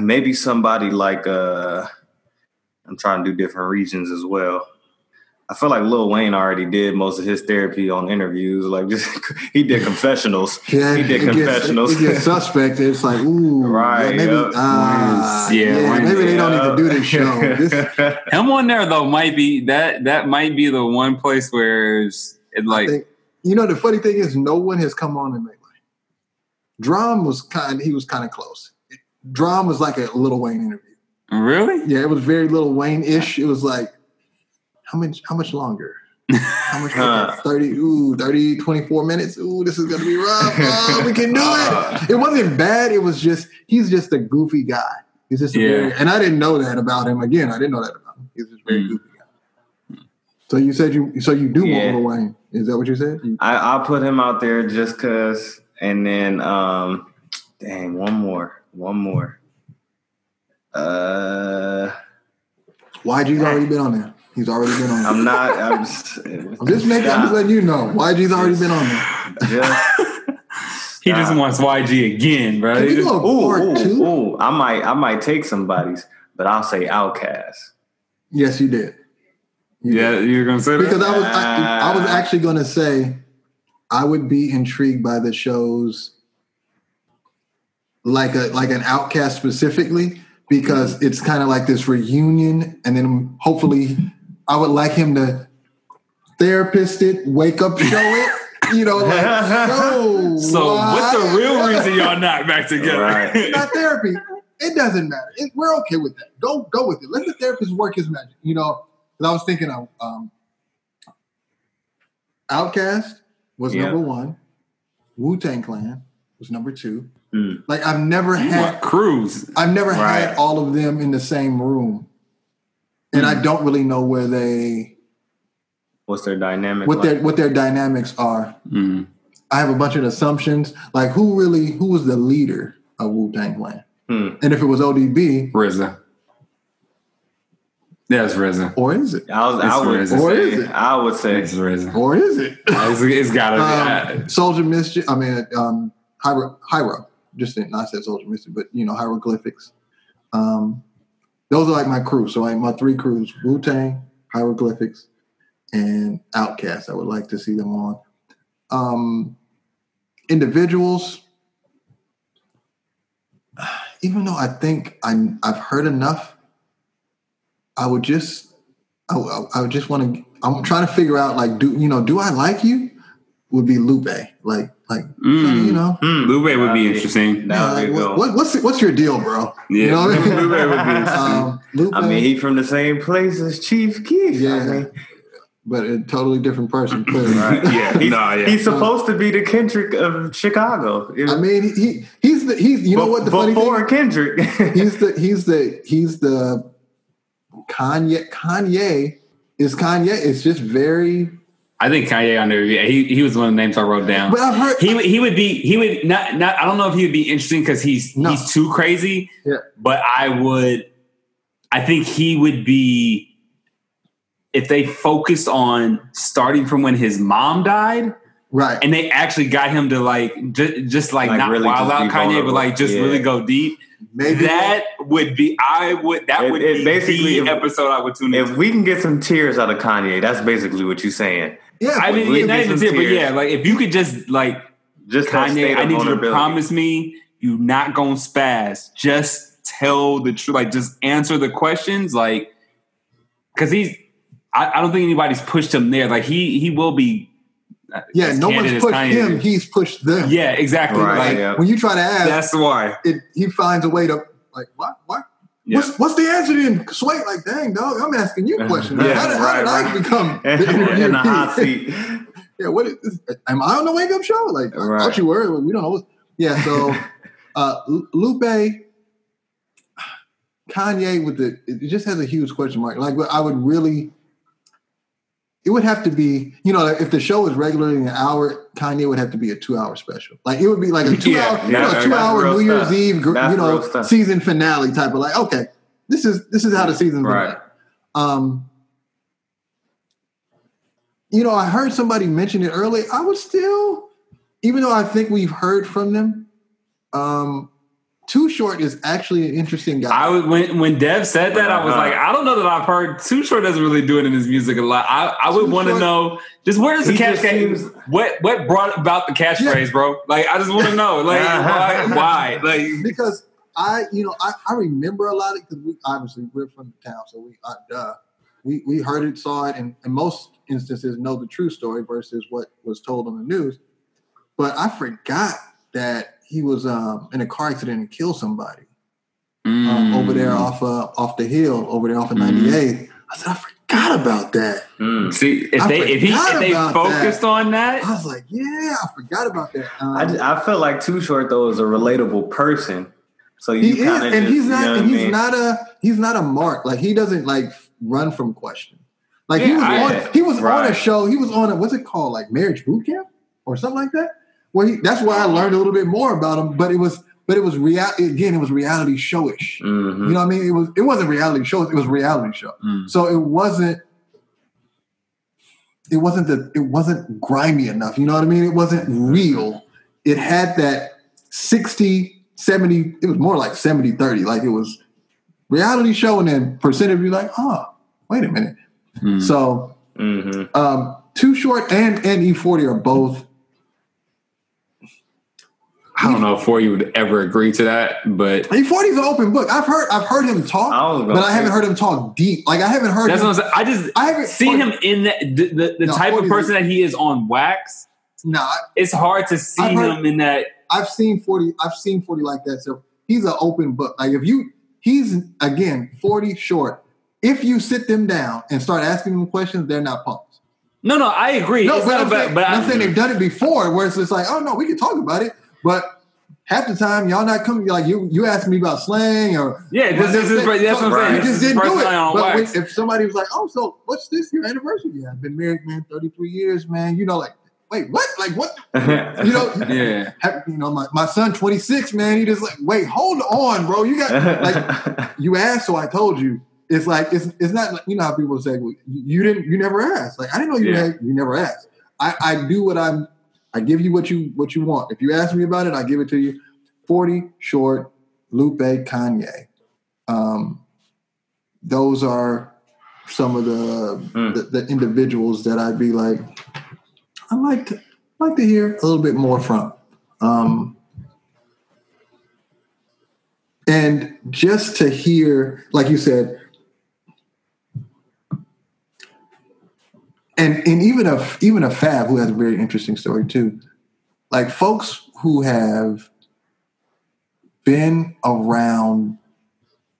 maybe somebody like uh I'm trying to do different regions as well. I feel like Lil Wayne already did most of his therapy on interviews. Like just he did confessionals. Yeah, he did it gets, confessionals. it gets suspect. It's like, ooh, Right, yeah, maybe, yup. ah, Yeah, yeah, maybe they don't need to do this show. This, Him on there though might be that that might be the one place where it's, it like think, you know, the funny thing is, no one has come on and made like, DRAM was kind. He was kind of close. DRAM was like a Little Wayne interview. Really. Yeah, it was very Little Wayne ish. It was like, how much? How much longer? How much? Longer? 30, ooh, 30, 24 minutes. Ooh, this is gonna be rough. Oh, we can do it. It wasn't bad. It was just he's just a goofy guy. He's just a Yeah. very, and I didn't know that about him. Again, I didn't know that about him. He's just very Mm. goofy guy. So you said you so you do Yeah. want Lil Wayne? Is that what you said? I, I'll put him out there just cause. And then um dang, one more. One more. Uh YG's already been on there. He's already been on. There. I'm not I'm just, I'm just making. I'm just letting you know. YG's already been on there. just He just stop. wants YG again, bro. Can we just- do a Ooh, part ooh, two? ooh. I might I might take somebody's, but I'll say OutKast. Yes, you did. You did. yeah, you're gonna say that. because I was I, I was actually going to say I would be intrigued by the shows like a like an OutKast specifically because it's kind of like this reunion and then hopefully I would like him to therapist it, wake up show it, you know, like no. so what's the real reason y'all not back together? Right. Not therapy. It doesn't matter. It, we're okay with that. Go go with it. Let the therapist work his magic. You know, know, 'cause I was thinking of um, OutKast was Yeah. number one. Wu Tang Clan was number two. Hmm. Like I've never You had crews. I've never Right. had all of them in the same room, and Hmm. I don't really know where they What's their dynamic? what like? their what their dynamics are. Mm. I have a bunch of assumptions, like who really who was the leader of Wu Tang Clan, Hmm. and if it was ODB RZA. That's RZA. or is it? I was I would risen. Or say is it? I would say It's RZA. Or is it? It's, it's gotta be. um, Souls of Mischief. I mean, um, Hiero, Hiero. Just I said Souls of Mischief, but you know hieroglyphics. Um, those are like my crew. So like my three crews: Wu Tang, hieroglyphics, and OutKast. I would like to see them on. Um, individuals. Even though I think I I've heard enough, I would just I, I would just want to. I'm trying to figure out like do you know do I like you? Would be Lupe like like Mm. you know. Lupe would That'd be interesting. That Yeah, be like, what, what, what's what's your deal, bro? Yeah, You know what I mean? Lupe would be interesting. Um, I mean, he from the same place as Chief Keef. I Yeah. mean, but a totally different person. Clearly. right. Yeah, He's, no, yeah. he's supposed to be the Kendrick of Chicago. I mean, he, he he's the he's you know what the funny thing before Kendrick. he's the he's the he's the Kanye. Kanye is Kanye. It's just very. I think Kanye under he he was one of the names I wrote down. But I've heard. he would he would be he would not not I don't know if he would be interesting because he's No. he's too crazy. Yeah. But I would I think he would be if they focused on starting from when his mom died right. and they actually got him to like just, just like, Like not really wild just out be Kanye, but like just Yeah. really go deep. Maybe that would be I would that It- would it be basically- the episode I would tune in. If we can get some tears out of Kanye, that's basically what you're saying. Yeah. I mean, we not get even some here, but yeah, like if you could just like Just Kanye, I need you to promise me you're not gonna spaz. Just tell the truth. Like, just answer the questions. Like, because he's, I, I don't think anybody's pushed him there. Like, he he will be. uh, yeah. No one's pushed Kanye him. He's pushed them. Yeah, exactly. Right, Like, yeah. When you try to ask, that's why. it, he finds a way to like what what. Yeah. What's, what's the answer then? Sway, like, dang, dog, I'm asking you questions. Yeah, how did, how right, did I become the in the hot seat. yeah, what is? Am I on the wake up show? Like, I Right. thought you were. We don't know. What, yeah, so uh, Lupe, Kanye with the, it just has a huge question mark. Like, I would really, it would have to be, you know, if the show is regularly an hour, Kanye would have to be a two hour special. Like, it would be like a two Yeah, hour, you know, two hour New Year's stuff. Eve, you know, season finale type of like, okay, this is this is how the season's Right. going. Um, you know, I heard somebody mention it earlier. I would still, even though I think we've heard from them, um, Too Short is actually an interesting guy. I would when when Dev said that, I was Uh-huh. like, I don't know that I've heard Too Short doesn't really do it in his music a lot. I, I would want to know just where does the He catch just what what brought about the catchphrase, bro? Like I just want to know, like why, why, like because I, you know, I, I remember a lot of because we obviously we're from the town, so we uh, duh, we we heard it, saw it, and in most instances know the true story versus what was told on the news. But I forgot that he was um, in a car accident and killed somebody um, over there Mm. off uh, off the hill over there off of Mm. 98. I said I forgot about that. Mm. See, if I they if he if they about focused on that, I was like, yeah, I forgot about that. Um, I, just, I feel like Too Short though is a relatable person. So you he is, kind of and he's you not, know and he's mean? not a, he's not a mark. Like he doesn't like run from question. Like he was I- on, he was on a show. He was on a what's it called, like Marriage Boot Camp or something like that. Where he, that's why I learned a little bit more about him. But it was, but it was real. Again, it was reality showish. Mhm. You know what I mean? It was, it wasn't reality show. It was reality show. Mm. So it wasn't. It wasn't the. It wasn't grimy enough. You know what I mean? It wasn't real. It had that 60, 70, it was more like 70, 30. Like it was reality show and then percent of you like, oh, wait a minute. Mm. So Mhm. um Too Short and, and E40 are both I don't know if Forty would ever agree to that, but E40 is an open book. I've heard I've heard him talk, I but I haven't heard him talk deep. Like I haven't heard that's him, what I'm saying. I just I haven't seen him in that the, the, the No, type of 40's person that he is on wax. No, I, It's hard to see heard- him in that. I've seen 40, I've seen 40 like that. So he's an open book. Like if you he's again 40 short. If you sit them down and start asking them questions, they're not punks. No, no, I agree. No, It's but not I'm, about- saying, but I'm I- saying they've done it before where it's just like, oh no, we can talk about it. But half the time y'all not coming like you you ask me about slang or Yeah, this, this is right. That's what I'm saying. You just didn't do it. But when, if somebody was like, "Oh, so what's this your anniversary?" Yeah, I've been married, man, thirty three years, man. You know, like, wait, what? Like, what? You know, yeah, have- you know, my, my son twenty six, man. He just like, wait, hold on, bro. You got like you asked, so I told you. It's like it's it's not like you know how people say well, you you didn't you never asked. Like I didn't know you Yeah. had, you never asked. I I do what I'm. I give you what you what you want. If you ask me about it, I give it to you. Forty short, Lupe, Kanye. Um, those are some of the, Mm. the the individuals that I'd be like, I like to like to hear a little bit more from. Um, and just to hear, like you said, and and even a even a Fab who has a very interesting story too, like folks who have been around.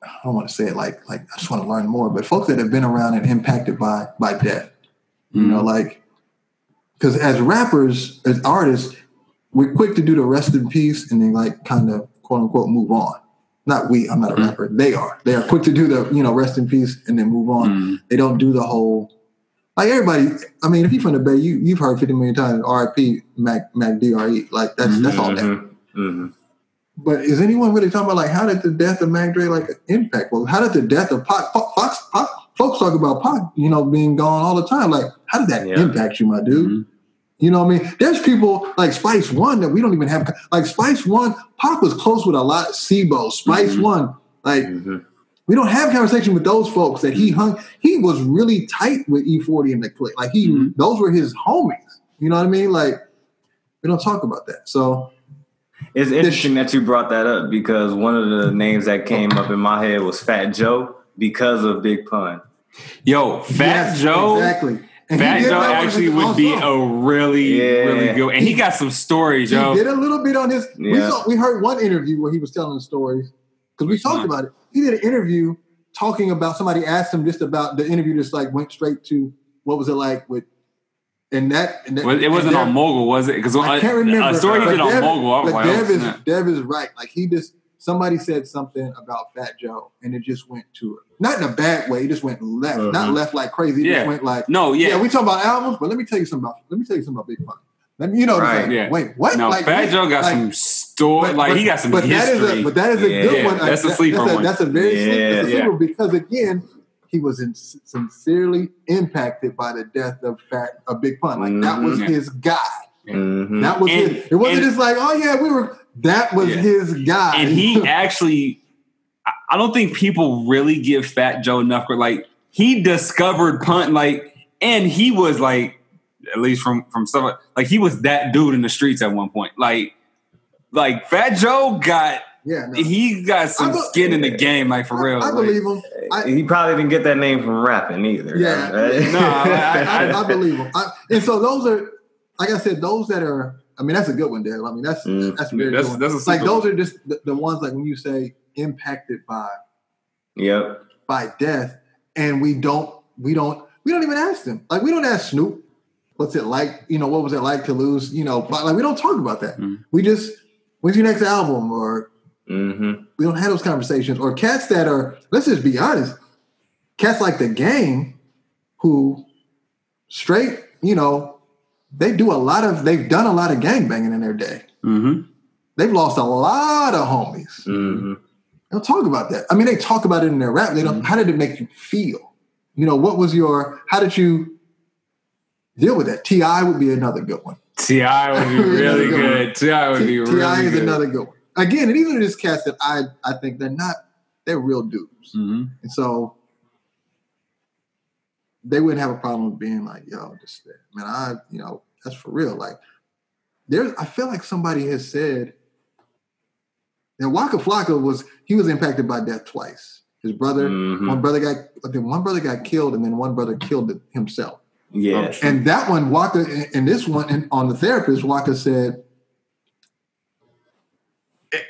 I don't want to say it like like I just want to learn more, but folks that have been around and impacted by by death, you know, like because as rappers, as artists, we're quick to do the rest in peace and then like kind of quote unquote move on. not we. I'm not a Mhm. rapper. They are. They are quick to do the you know rest in peace and then move on. Mm. They don't do the whole like everybody. I mean, if you're from the Bay, you you've heard 50 million times R.I.P. Mac Mac Dre. Like that's that's all that. Mhm. Mhm. But is anyone really talking about like how did the death of Mac Dre like impact? Well, how did the death of Pac, Pac, Fox, Pac folks talk about Pac, you know, being gone all the time? Like, how did that Yeah. impact you, my dude? Mhm. You know what I mean? There's people like Spice One that we don't even have. Like Spice One, Pac was close with a lot. Sibo, Spice Mhm. One, like Mhm. We don't have conversation with those folks that he hung. He was really tight with E40 and the click. Like he, Mhm. those were his homies. You know what I mean? Like we don't talk about that. So It's interesting that you brought that up because one of the names that came up in my head was Fat Joe because of Big Pun. Yo, Fat Yes, Joe. exactly. And Fat Joe actually would own be a really, Yeah. really good. And he got some stories, He yo. did a little bit on his. We saw, we heard one interview where he was telling the stories because we talked one? about it. He did an interview talking about somebody asked him just about the interview. Just like went straight to what was it like with, and that, and that Was- It wasn't and on Mogul, was it? Because I can't remember. a story he did on Dev- Mogul. I was but like, Dev is snap. Dev is right. Like he just somebody said something about Fat Joe, and it just went to it. Not in a bad way. It just went left. Not Mhm. left like crazy. It Yeah. just went like no, yeah. yeah, we talk about albums, but let me tell you something about let me tell you something about Big Pun. Let me, you know, Right, like, yeah. wait, what? no. like, Fat? Joe got Like, some story. Like he got some but that is a but that is a Yeah, good one. that's a sleeper that's a, one. That's a very Yeah, sleeper, that's a yeah. sleeper because again, he was in, sincerely impacted by the death of Fat a Big Pun. Like that was Mhm. his guy. Mhm. That was And- his. It wasn't and- just like, oh yeah, we were. That was his guy. and he actually I- I don't think people really give Fat Joe enough credit. Like he discovered Pun, like, and he was like, at least from from some, like he was that dude in the streets at one point. Like, like Fat Joe got yeah, no. he got some be- skin in the game, like for I, real. I like- believe him. I, he probably didn't get that name from rapping either. Yeah. right? No, I- I, I believe him. I, and so those are, like I said, those that are. I mean, that's a good one, Dave. I mean, that's Mm. that's a very That's- good that's a like super those are just the, the ones like when you say impacted by Yep. by death, and we don't we don't we don't even ask them. Like we don't ask Snoop, what's it like? You know, what was it like to lose? You know, but, like we don't talk about that. Mhm. We just when's your next album, or hmm we don't have those conversations. Or cats that are let's just be honest, cats like the game, who straight, you know, they do a lot of they've done a lot of gang banging in their day. Mhm. They've lost a lot of homies. hmm They don't talk about that. I mean, they talk about it in their rap. They don't. How did it make you feel? You know, what was your? How did you deal with that? T.I. would be another good one. T.I. would be really good. T.I. would be T.I. really is good. another good one. Again, and even in this cast that I I think they're not. They're real dudes, Mhm. and so they wouldn't have a problem with being like, "Yo, this man, I you know that's for real." Like, there's I feel like somebody has said that Waka Flocka was he was impacted by death twice. His brother, Mhm. one brother got I think one brother got killed, and then one brother killed himself. Yeah. And that one, Waka, and this one, and on the therapist, Waka said,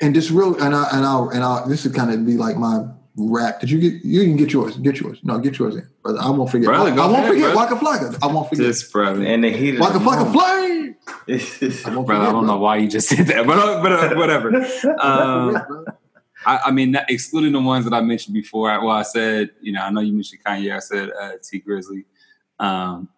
and this real, and I, and I'll, and I'll, this is kind of be like my rap. Did you get? You can get yours. Get yours. No, get yours in, brother. I won't forget. Brother, go I won't ahead, forget brother. Waka Flocka. I won't forget. This brother. And the heat of Waka the Flocka moment. flame. I won't brother, I don't know why you just said that, but uh, but uh, whatever. Um, I, I mean, excluding the ones that I mentioned before. Well, I said, you know, I know you mentioned Kanye. I said uh, Tee Grizzley. Um,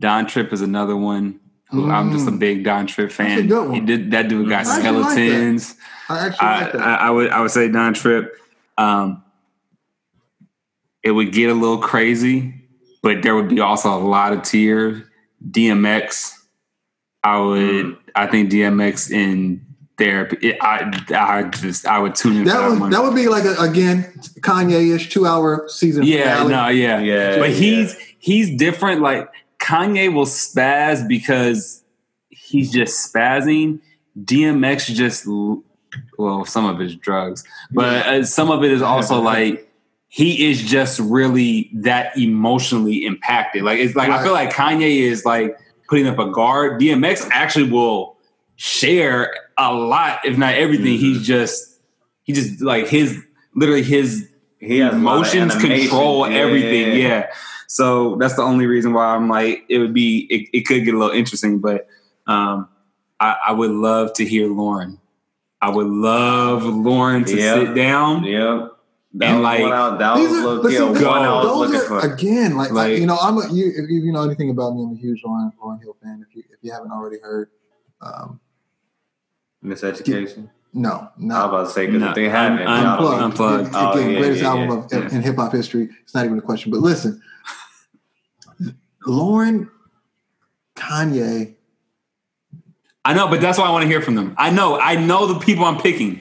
Don Trip is another one. Who I'm just a Mm. big Don Trip fan. He did that dude got I actually like skeletons. I actually I, like that. I, I would I would say Don Trip. Um, it would get a little crazy, but there would be also a lot of tears. DMX, I would Mm. I think DMX in therapy. It, I I just I would tune in. that that would one. that would be like a, again Kanye-ish two hour season. yeah, finale. no, yeah, Yeah. But he's he's different. Like Kanye will spaz because he's just spazzing. DMX just well, some of his drugs, but uh, some of it is also like he is just really that emotionally impacted. Like it's like I feel like Kanye is like putting up a guard. DMX actually will share a lot, if not everything. Mhm. He's just he just like his literally his he has a lot of emotions control Yeah. everything. Yeah. So that's the only reason why I'm like, it would be, it, it could get a little interesting, but um, I, I would love to hear Lauryn I would love Lauryn to Yep. sit down. Yep. That And like- out, that was look, yeah, those, one I was looking are for. again like, Like- you know I'm a, you if you know anything about me I'm a huge Lauryn, Lauryn Hill fan if you if you haven't already heard um, Miseducation. no I was not about to say because No, they haven't, un- y'all don't- unplugged, Unplugged. Oh, Again, Oh, yeah, greatest yeah, album yeah, of in hip hop history it's not even a question but listen Lauryn Kanye I know, but that's why I want to hear from them. I know, I know the people I'm picking.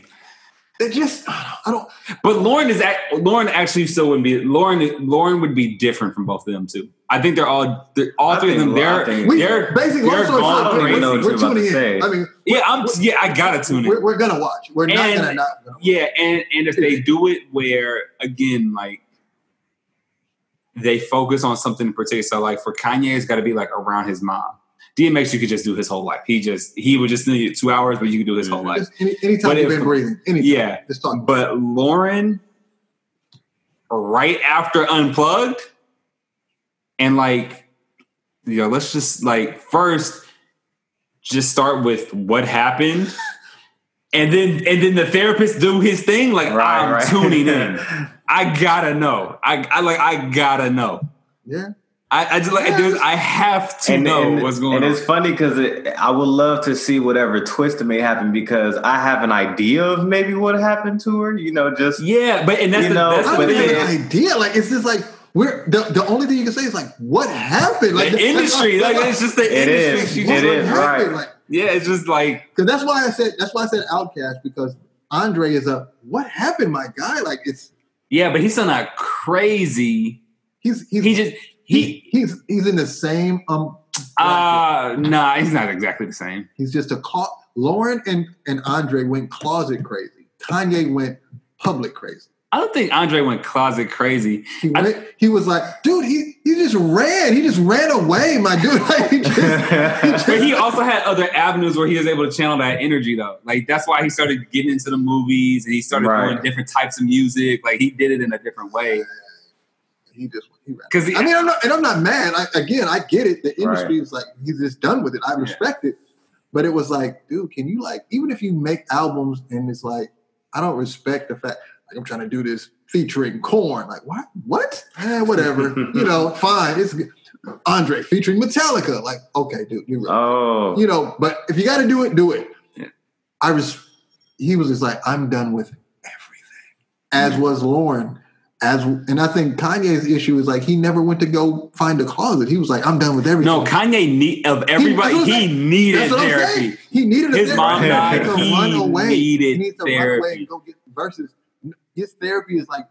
They just I don't But Lauryn is act, Lauryn actually still wouldn't be Lauryn. Lauryn would be different from both of them too. I think they're all they're, all I three of them. They're we they're basically they're long gone short, I don't even know we're, what we're you're about tuning to in say. I mean yeah. I'm yeah. I gotta tune in. we're, we're gonna watch we're not And- gonna not gonna Yeah, and and if they do it where again like they focus on something in particular, so like for Kanye, it's got to be like around his mom. DMX, you could just do his whole life. He just he would just need two hours, but you could do his whole Mhm. life. Just any, anytime But you've if- been breathing anytime Yeah, just talk but Lauryn, right after Unplugged, and like, you know, let's just like first just start with what happened. And then, and then the therapist do his thing. Like Right, I'm right. tuning in. I gotta know. I, I like. I gotta know. yeah I, I just like. Yeah. There's, I have to and, know and- what's going and on. it's funny because I would love to see whatever twist may happen because I have an idea of maybe what happened to her. You know, just Yeah, but and that's You the, know, that's I don't but even have then- an idea. Like it's just like we're the, the only thing you can say is like what happened. Like the industry, like it's just the It industry. is. She It just- is, happened? right. Like Yeah, it's just like because that's why I said that's why I said OutKast because Andre is a what happened, my guy. Like it's yeah, but he's still not crazy. he's he's He just he, he he's he's in the same um. uh nah, he's not exactly the same. He's just a clo- Lauryn and and Andre went closet crazy. Kanye went public crazy. I don't think Andre went closet crazy. He I- he was like, dude, he he just ran. He just ran away, my dude. Like, he just, But he also had other avenues where he was able to channel that energy though. Like that's why he started getting into the movies and he started Right. doing different types of music. Like he did it in a different way. he just he. Because I mean, I'm not, and I'm not mad. I, again, I get it. The industry Right. is like he's just done with it. I respect it, but it was like, dude, can you like even if you make albums and it's like I don't respect the fact like I'm trying to do this featuring Korn. Like what? What? Eh, whatever. you know, fine. It's good. Andre featuring Metallica. Like okay, dude, you're right. oh, you know, but if you got to do it, do it. Yeah. I was. He was just like, I'm done with everything. As was Lauryn. As and I think Kanye's issue is like he never went to go find a closet. He was like, I'm done with everything. no, Kanye need of everybody, what I'm he saying. needed That's what I'm therapy. He needed a His therapy. mom died. He to He run away. needed he needs to run away therapy. and go get versus his therapy is like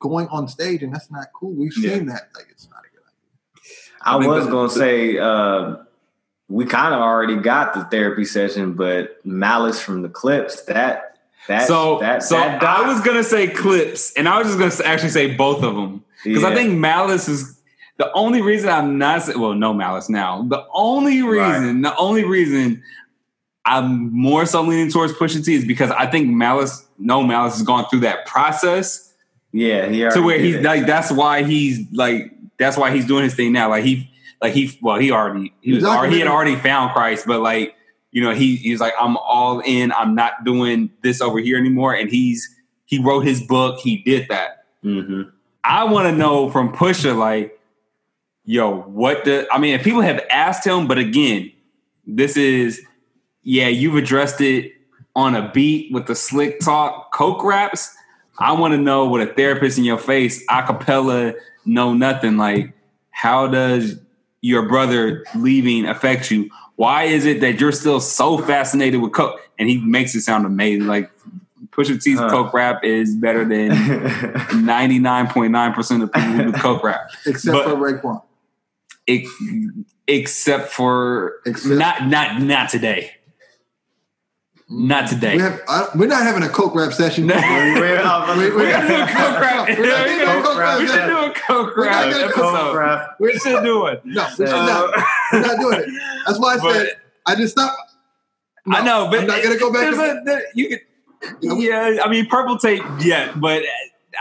going on stage, and that's not cool. We've Yeah. seen that. Like it's not a good idea. I I think was gonna say uh, we kind of already got the therapy session, but Malice from the Clipse that that so that, so that I was gonna say Clipse, and I was just gonna actually say both of them because I think Malice is the only reason I'm not say, well, no Malice now. The only Right. reason, the only reason I'm more so leaning towards Pusha T is because I think Malice, no Malice has gone through that process yeah he to where he's it. like that's why he's like that's why he's doing his thing now. Like he like he well he already he was already, he had already found Christ, but like you know he he's like I'm all in. I'm not doing this over here anymore. And he's he wrote his book. He did that. Mhm. I want to know from Pusha like yo what the I mean if people have asked him, but again this is yeah you've addressed it on a beat with the slick talk coke raps. I want to know what a therapist in your face, acapella, know nothing. Like, how does your brother leaving affect you? Why is it that you're still so fascinated with coke? And he makes it sound amazing. Like, Pusha T's Huh. coke rap is better than 99.9% of people who do coke rap. Except But- for Raekwon. Ex- except for Except- not not not today. Not today. We I, we're not having a coke rap session. No. We're not- We- we We're gonna do a coke rap. We're not doing a coke rap We should do a coke rap episode. We should do it. No, we should Uh, not. We're not doing it. That's why I said I just stopped. No, I know, but I'm not gonna go back. There's a, there, you could, yeah, I mean, purple tape, yeah, but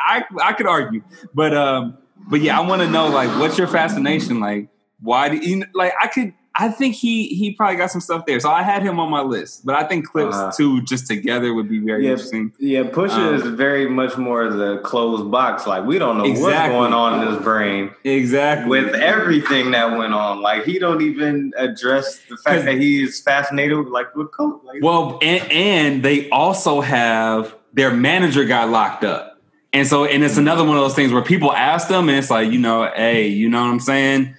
I I could argue, but um, but yeah, I want to know like, what's your fascination? Like, why do you like? I could I think he he probably got some stuff there. So I had him on my list, but I think Clipse Uh-huh. two just together would be very Yeah. interesting. Yeah, Pusha Um, is very much more of the closed box. Like we don't know what's going on in his brain Exactly. with everything that went on. Like he don't even address the fact that he is fascinated with like with coke. Like, Well, and, and they also have their manager got locked up. And so, and it's another one of those things where people ask them, and it's like, you know, hey, you know what I'm saying?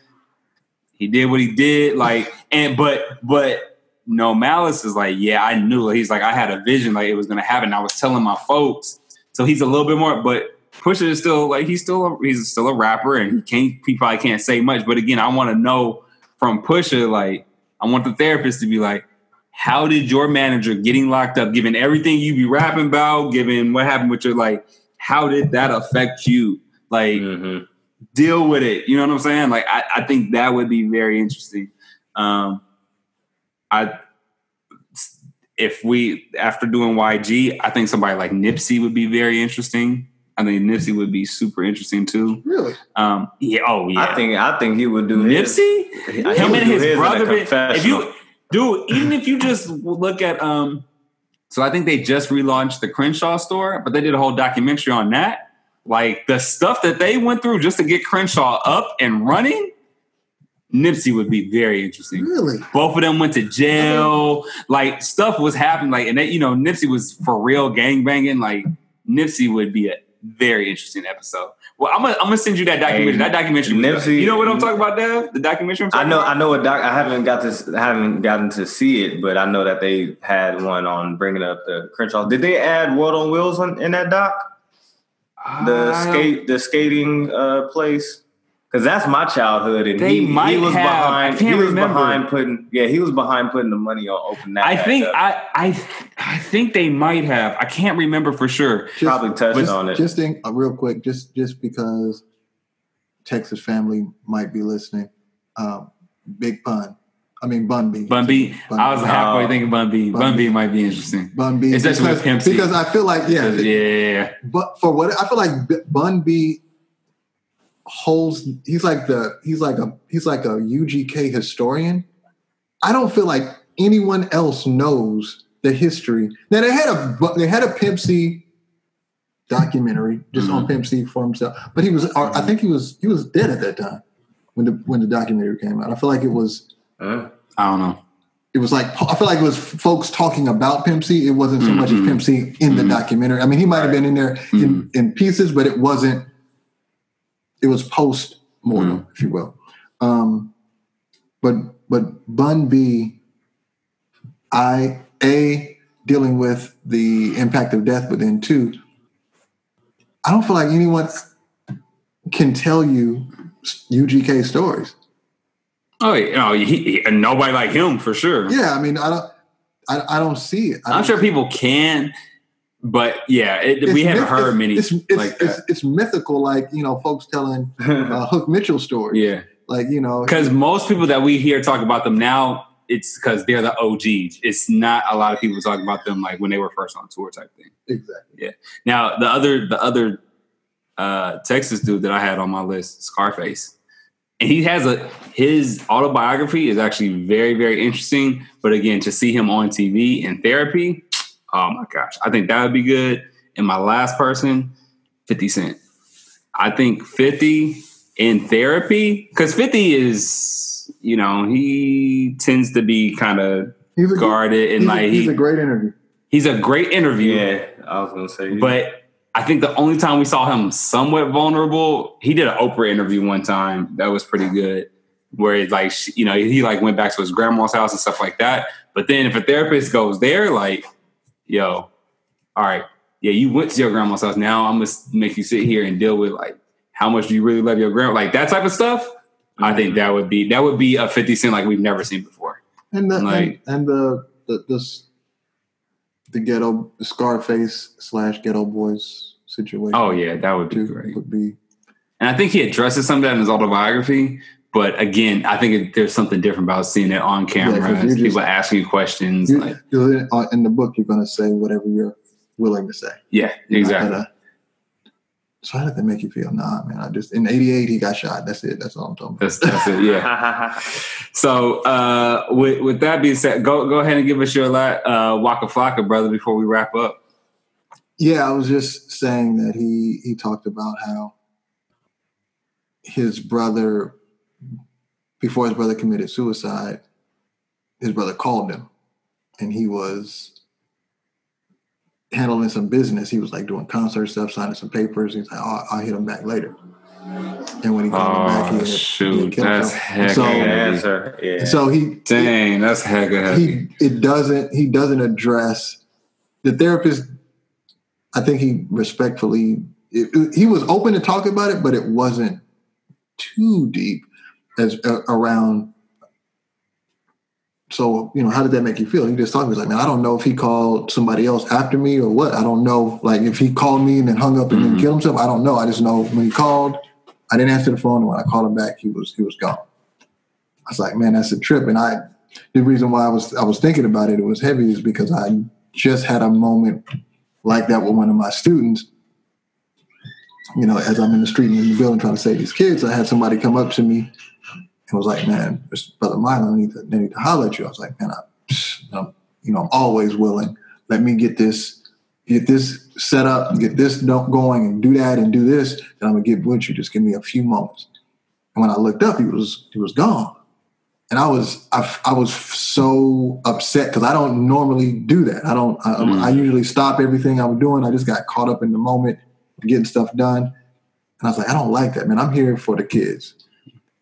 He did what he did, like, and but but no malice is like, yeah, I knew. He's like, I had a vision, like it was gonna happen. I was telling my folks. So he's a little bit more, but Pusha is still like he's still a, he's still a rapper, and he can't he probably can't say much. But again, I want to know from Pusha, like, I want the therapist to be like, how did your manager getting locked up, given everything you be rapping about, given what happened with your like, how did that affect you? Like, Mhm. Deal with it. You know what I'm saying? Like, I, I think that would be very interesting. Um, I if we after doing YG, I think somebody like Nipsey would be very interesting. I think Nipsey would be super interesting too. Really? Um, yeah. Oh yeah. I think I think he would do his. Nipsey, He him and his his in a brother. If you, dude, even if you just look at, um, so I think they just relaunched the Crenshaw store, but they did a whole documentary on that. Like the stuff that they went through just to get Crenshaw up and running. Nipsey would be very interesting. Really? Both of them went to jail. Like stuff was happening. Like and they, you know, Nipsey was for real gang banging. Like Nipsey would be a very interesting episode. Well, I'm gonna I'm gonna send you that documentary. Hey, that documentary. Nipsey- you know what I'm talking about, Dev? The documentary. I'm I know, about? I know a doc. I haven't got to, I haven't gotten to see it, but I know that they had one on bringing up the Crenshaw. Did they add World on Wheels on, in that doc? The I skate, the skating uh, place, because that's my childhood, and They he, might he was have. behind. I can't he was remember. behind putting. Yeah, he was behind putting the money on open that. I think up. I I I think they might have. I can't remember for sure. Just, probably touched just, on it. just in, uh, real quick, just just because Texas family might be listening. Um, Big Pun. I mean Bun B. Bun B. Bun I was B. halfway Oh. thinking Bun B. Bun Bun B B. might be interesting. Bun B. Especially with because, Pimp C. because I feel like yeah, Yeah, yeah, yeah. but for what I feel like B- Bun B holds he's like the he's like a he's like a UGK historian. I don't feel like anyone else knows the history. Now they had a bu- they had a Pimp C documentary just on mm-hmm. Pimp C for himself, but he was or I mm-hmm. think he was he was dead at that time when the when the documentary came out. I feel like it was Huh? I don't know. it was like I feel like it was folks talking about Pimp C. It wasn't so much as Mhm. Pimp C in the Mhm. documentary. I mean, he might have Right. been in there in, in pieces, but it wasn't. It was post mortem, if you will. Um, but but Bun B, I a dealing with the impact of death, but then two, I don't feel like anyone can tell you UGK stories. Oh, yeah, no, he, he, and nobody like him for sure. Yeah, I mean, I don't, I, I don't see it. I I'm sure people can, but yeah, it, we haven't myth- heard many It's, it's, like it's, that. it's mythical, like you know, folks telling uh, Hook Mitchell stories. Yeah, Like you know, because most people that we hear talk about them now, it's because they're the OGs. It's not a lot of people talking about them like when they were first on tour type thing. exactly. Yeah. Now the other the other uh, Texas dude that I had on my list, Scarface, and he has a his autobiography is actually very very interesting. But again, to see him on TV in therapy, oh my gosh, I think that would be good. And my last person, Fifty Cent. I think Fifty in therapy because Fifty is you know he tends to be kind of He's a good- guarded and he's, like a, he's he, a great interview. he's a great interview. yeah, I was gonna say, But I think the only time we saw him somewhat vulnerable, he did an Oprah interview one time that was pretty good, where it's like you know he like went back to his grandma's house and stuff like that. But then if a therapist goes there, like, yo, all right, yeah, you went to your grandma's house. Now I'm gonna make you sit here and deal with like how much do you really love your grandma, like that type of stuff. I think mm-hmm. that would be that would be a Fifty Cent like we've never seen before. And the Like- and, and the the this the ghetto the Scarface slash Geto Boys situation. Oh yeah, that would be too, great. would be And I think he addresses some of that in his autobiography. But again, I think it, there's something different about seeing it on camera. you and people just- asking you questions. like, uh, in the book. You're going to say whatever you're willing to say. yeah, exactly. Gonna So how did that make you feel? Nah, man. I just in '88 he got shot. That's it. That's all I'm talking about. That's, that's it. Yeah. So uh, with with that being said, go go ahead and give us your la- uh, Waka Flocka, brother, before we wrap up. Yeah, I was just saying that he he talked about how his brother, before his brother committed suicide, his brother called him, and he was handling some business. He was like doing concert stuff, signing some papers. He's like, "Oh, I'll hit him back later." And when he called him back, he Oh had, shoot, killed that's himself. heck So- heavy. Yeah. So he Dang, that's heck of heavy. he it doesn't he doesn't address the therapist i think he respectfully it, it- he was open to talk about it but it wasn't too deep as uh, around so you know how did that make you feel? He just talked he was like man i don't know if he called somebody else after me or what. I don't know like if he called me and then hung up and then Mhm. killed himself. I don't know. I just know when he called i didn't answer the phone. And when i called him back he was he was gone. I was like man that's a trip. And i the reason why I was I was thinking about it, it was heavy, is because I just had a moment like that with one of my students. You know, as I'm in the street and in the building trying to save these kids, I had somebody come up to me and was like, "Man. Brother Milo, I need to, I need to holler at you." I was like, "Man, I, I'm, you know, I'm always willing. Let me get this, get this set up, and get this going, and do that and do this, and I'm gonna get with you. Just give me a few moments." And when I looked up, he was he was gone and I was I, I was so upset because I don't normally do that. I don't. I, Mm. I usually stop everything I'm doing. I just got caught up in the moment, getting stuff done, and I was like, I don't like that, man. I'm here for the kids,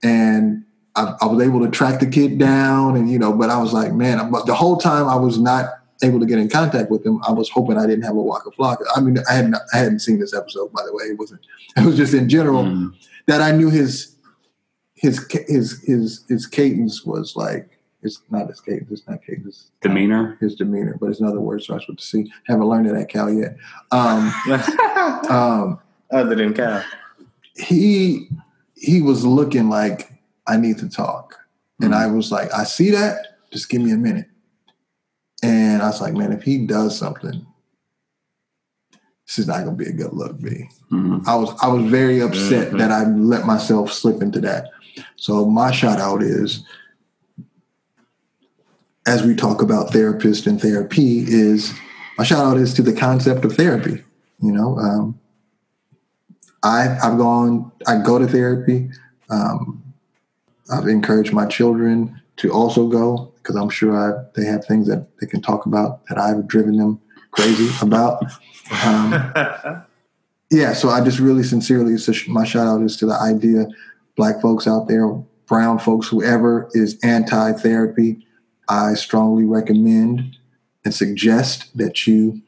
and I, I was able to track the kid down, and you know, but I was like, man, I'm- the whole time I was not able to get in contact with him. I was hoping I didn't have a Waka Flocka. I mean, I hadn't I hadn't seen this episode by the way. It wasn't. It was just in general Mm. that I knew his his his his his cadence was like it's not his cadence, it's not cadence. Demeanor. His demeanor, but it's another word starts with the C. Haven't learned it at Cal yet. Um, um, Other than Cal. he he was looking like I need to talk, and I was like, I see that. Just give me a minute. And I was like, man, if he does something, this is not gonna be a good look, B. Mhm. I was I was very upset Mhm. that I let myself slip into that. So my shout out is as we talk about therapist and therapy is my shout out is to the concept of therapy. You know, um, I I've gone I go to therapy. Um, I've encouraged my children to also go because I'm sure I, they have things that they can talk about that I've driven them crazy about. Um, yeah, so I just really sincerely, my shout out is to the idea, black folks out there, brown folks, whoever is anti therapy. I strongly recommend and suggest that you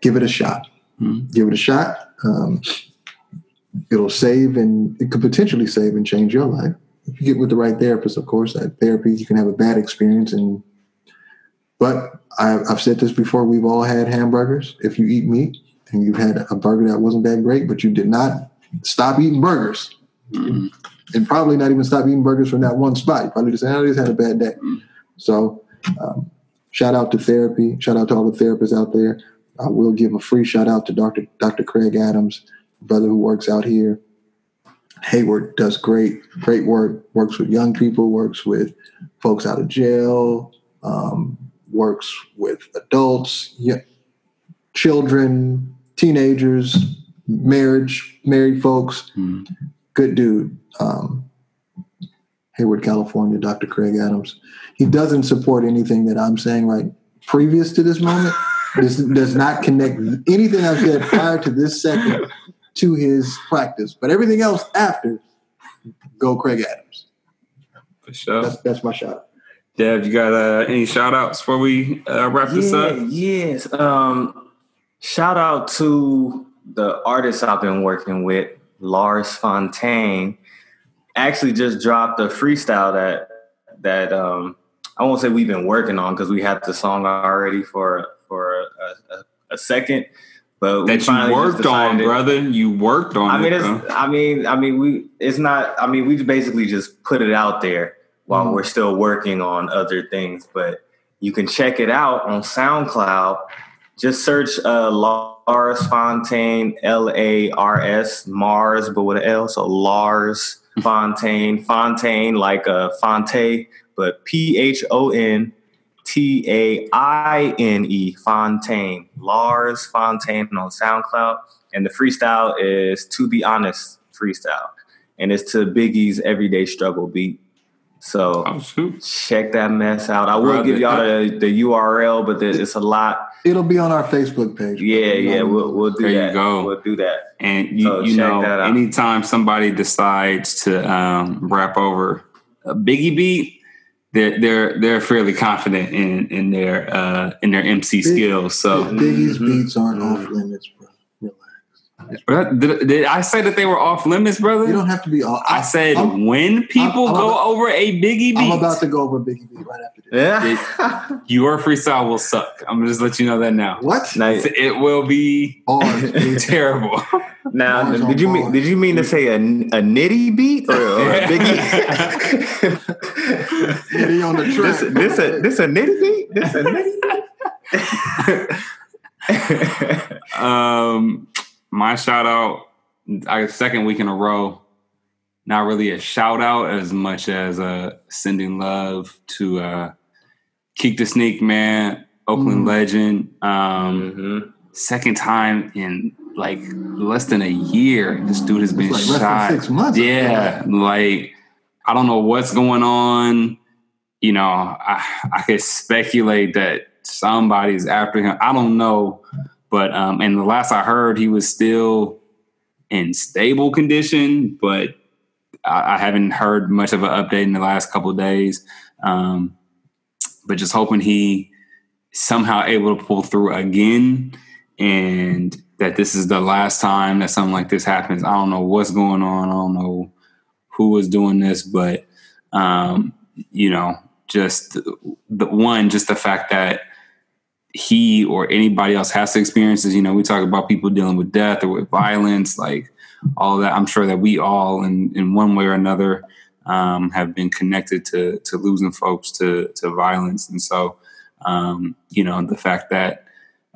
give it a shot. Mhm. Give it a shot. Um, it'll save and it could potentially save and change your life. If you get with the right therapist, of course, that therapy, you can have a bad experience and but I, I've said this before. We've all had hamburgers. If you eat meat and you've had a burger that wasn't that great, but you did not stop eating burgers, Mhm. and probably not even stop eating burgers from that one spot. You probably just said, "I just had a bad day." So, um, shout out to therapy. Shout out to all the therapists out there. I will give a free shout out to Dr. Dr. Craig Adams, brother who works out here. Hayward does great, great work. Works with young people. Works with folks out of jail. Um, works with adults, y- children, teenagers, marriage, married folks. Mhm. Good dude. Um, Hayward, California, Dr. Craig Adams. He doesn't support anything that I'm saying right previous to this moment. This does not connect anything I've said prior to this second to his practice. But everything else after, go Craig Adams. For sure. That's that's my shot. Dev, you got uh, any shout outs before we uh, wrap this yeah, up? yes. Um, shout out to the artists I've been working with, Lars Phontaine. Actually, just dropped a freestyle that that um, I won't say we've been working on because we had the song already for for a, a, a second, but That you worked on, brother. You worked on I mean, it, it's. bro. I mean, I mean, we. It's not. I mean, we basically just put it out there while Mhm. we're still working on other things. But you can check it out on SoundCloud. Just search uh, Lars Phontaine, L A R S, Mars, but with an L, so Lars Phontaine, Fontaine like a Fonte, but P H O N T A I N E, Phontaine, Lars Phontaine on SoundCloud, and the freestyle is To Be Honest freestyle, and it's to Biggie's Everyday Struggle beat. So Oh check that mess out. I will Brother, give y'all the, the URL, but there- it's a lot. It'll be on our Facebook page. Yeah, yeah, we'll, we'll do There you that. go. We'll do that. And you, So you check know, that out. anytime somebody decides to um, rap over a Biggie beat, they're they're they're fairly confident in in their uh, in their MC skills. So, Biggie's Mhm. beats aren't off limits, bro. Relax. But did, did I say that they were off limits, brother? You don't have to be all. I said I'm, when people I'm go about- over a Biggie beat, I'm about to go over a Biggie beat right after this. Yeah. your freestyle will suck. I'm gonna just let you know that now. What? nice. It will be Bars, terrible. Now, Bars did you mean did you mean to say a, a nitty beat or, or a biggie? Nitty on the this, track. this a this a nitty beat? This is a nitty beat? Um, my shout out, I second week in a row. Not really a shout out as much as uh, sending love to uh, Keak the Sneak Man, Oakland Mm. legend. Um, Mhm. second time in like less than a year. This dude has been like shot. six months. Yeah, like I don't know what's going on. You know, I I could speculate that somebody's after him. I don't know, but um, and the last I heard, he was still in stable condition, but I, I haven't heard much of an update in the last couple days. Um, but just hoping he somehow able to pull through again, and that this is the last time that something like this happens. I don't know what's going on. I don't know who was doing this, but um, you know, just the one, just the fact that he or anybody else has to experience this. You know, we talk about people dealing with death or with violence, like all that. I'm sure that we all, in in one way or another, um, have been connected to to losing folks to to violence, and so um, you know, the fact that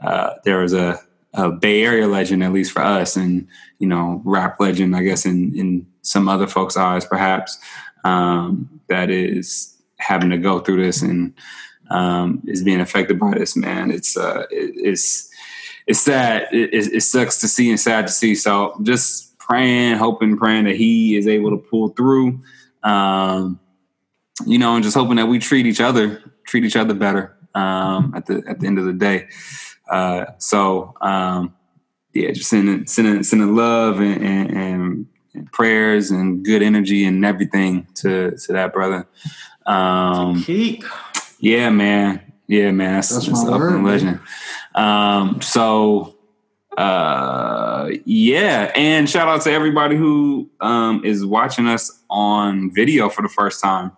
uh, there was a a Bay Area legend, at least for us, and you know, rap legend, I guess, in in some other folks' eyes, perhaps, um, that is having to go through this and um, is being affected by this. Man, it's uh, it, it's it's sad. It, it, sucks to see and sad to see. So just praying, hoping, praying that he is able to pull through. Um, you know, and just hoping that we treat each other treat each other better um, at the at the end of the day. Uh, so um, yeah, just sending sending sending love and, and, and, prayers and good energy and everything to to that brother. Um, Keep. Yeah, man. Yeah, man. That's, That's that's, my word, and man. legend. Um, so uh yeah, and shout out to everybody who um is watching us on video for the first time.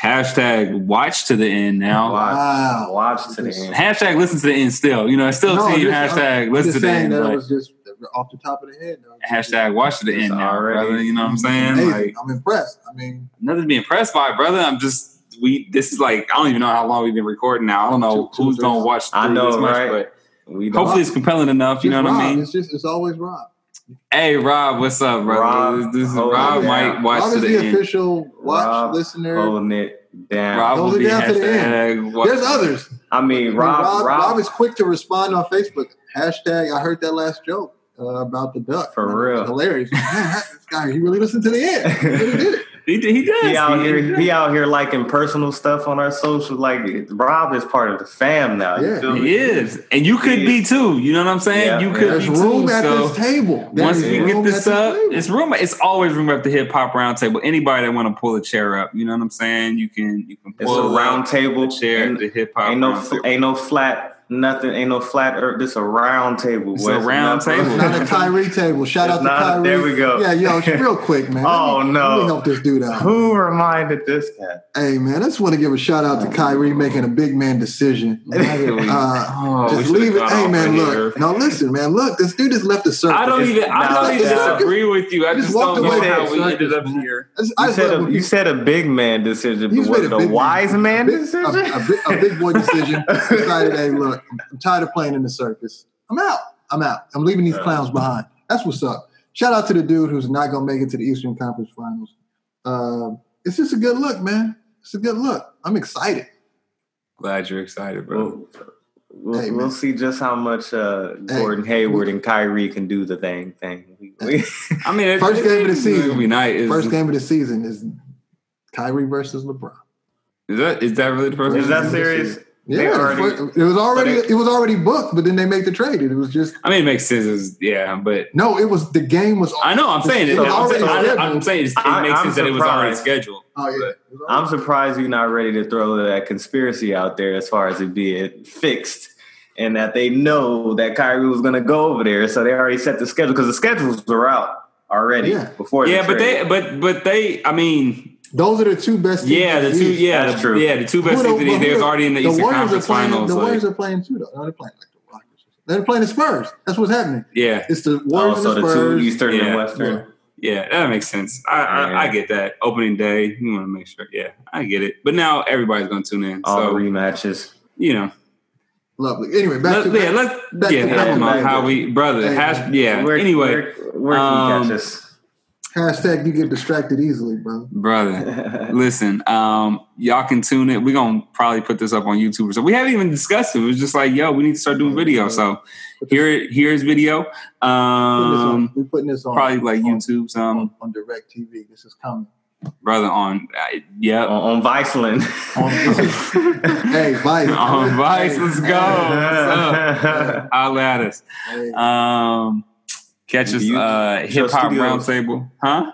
Hashtag watch to the end now. Watch, Wow. watch to the end. Hashtag listen to the end still. You know, it's still No, team just- hashtag I'm listen just to the end. that but it was just off the top of the head. though. hashtag watch to the end now, already brother. You know what I'm saying? Like I'm impressed. I mean, nothing to be impressed by, brother. I'm just we. This is like I don't even know how long we've been recording now. I don't know Two- two, who's gonna watch. I know, this much, right? But We don't. hopefully it's compelling enough. You know just what I mean? It's just it's always Rob. Hey Rob, what's up, brother? Rob, this is hold Rob. it Might down. watch Rob to is the, the end. official watch Rob listener. holding it down. Rob Hold will it be down to the hashtag. watch- There's others. I mean, I mean, Rob, Rob, Rob, Rob is quick to respond on Facebook. Hashtag I heard that last joke uh, about the duck. For real. hilarious. Man, this guy, he really listened to the end. He really did it. He, he does. he out He- here, he out here liking personal stuff on our social. Like Rob is part of the fam now. You Yeah. feel He me? is, and you could He be is. too. You know what I'm saying? Yeah, you could There's be room too. at So this table. There once is we get this this up, table. it's room. It's always room at the hip hop round table. Anybody that want to pull a chair up, you know what I'm saying? You can. You can It's pull a round table. chair at the hip hop. ain't no, round ain't no flat. Nothing. Ain't no flat earth. This a round table. It's boy. a round nothing- table. Not a Kyrie table. Shout It's out to not a- Kyrie. there we go. Yeah, yo, real quick, man. Let Oh, me- no. Let me help this dude out. Who reminded this guy? Hey, man, I just want to give a shout out to Kyrie making a big man decision. Uh, Oh, just leave it. gone Hey, man, look. here. No, listen, man. Look, this dude has left the circle. I don't It's- even. I no, don't even disagree with you. I Just just walked don't away know how we ended up here. I You said, a, you said a big man decision, He's but was made it a a wise man, man decision? A, a big, a big boy decision. Decided, hey, look, I'm tired of playing in the circus. I'm out. I'm out. I'm leaving these clowns behind. That's what's up. Shout out to the dude who's not gonna make it to the Eastern Conference Finals. Uh, it's just a good look, man. It's a good look. I'm excited. Glad you're excited, bro. We'll, we'll, Hey, we'll see just how much uh, Gordon Hayward and Kyrie can do the thing. Thing. We- we- I mean, it- First it- game of the season. be nice. First game of the season is Kyrie versus LeBron. Is that is that really the first? Is game? that serious? They Yeah, already- it was already they- it was already booked, but then they make the trade. It was just I mean, it makes sense. It's- Yeah, but no. It was the game was. I know. I'm saying it. It I'm, saying, I. I'm saying it's- it I- makes I'm sense that it was already scheduled. Oh yeah. It I'm surprised you're not ready to throw that conspiracy out there as far as it being fixed and that they know that Kyrie was going to go over there. So they already set the schedule because the schedules were out already Yeah. before the Yeah, but trade. they, but but they. I mean, Those are the two best. teams yeah, the the two. East. Yeah, That's the, true. yeah, the two best Who teams. the- in They was the- already in the, the Eastern Warriors Conference are playing, Finals. The like- Warriors are playing too, though. No, they're playing like the Rockets. They're playing the Spurs. That's what's happening. yeah, It's the Warriors also and the the two Eastern Yeah. and Western. yeah, that makes sense. I, I, Yeah. I get that. Opening day, you want to make sure. Yeah, I get it. But now everybody's going to tune in. All So rematches. you know, Lovely. Anyway, back let, to yeah, let's back yeah, to- back to how we brother. Hey, Has, yeah. Where- anyway, where, where can um, you catch us? Hashtag. You get distracted easily, brother. brother. Listen, um, y'all can tune it. We're gonna probably put this up on YouTube. So we haven't even discussed it. It was just like, yo, we need to start doing video. So here, here's video. Putting this on- Um, We're putting this on probably like on- YouTube. Some on, on DirecTV. This is coming. brother on. Uh, yeah, on, on Viceland. Hey, Vice. on Vice. Let's go. What's up? go. Holla at us. Hey, Um, catch us. Uh, Hip Hop. Roundtable, huh?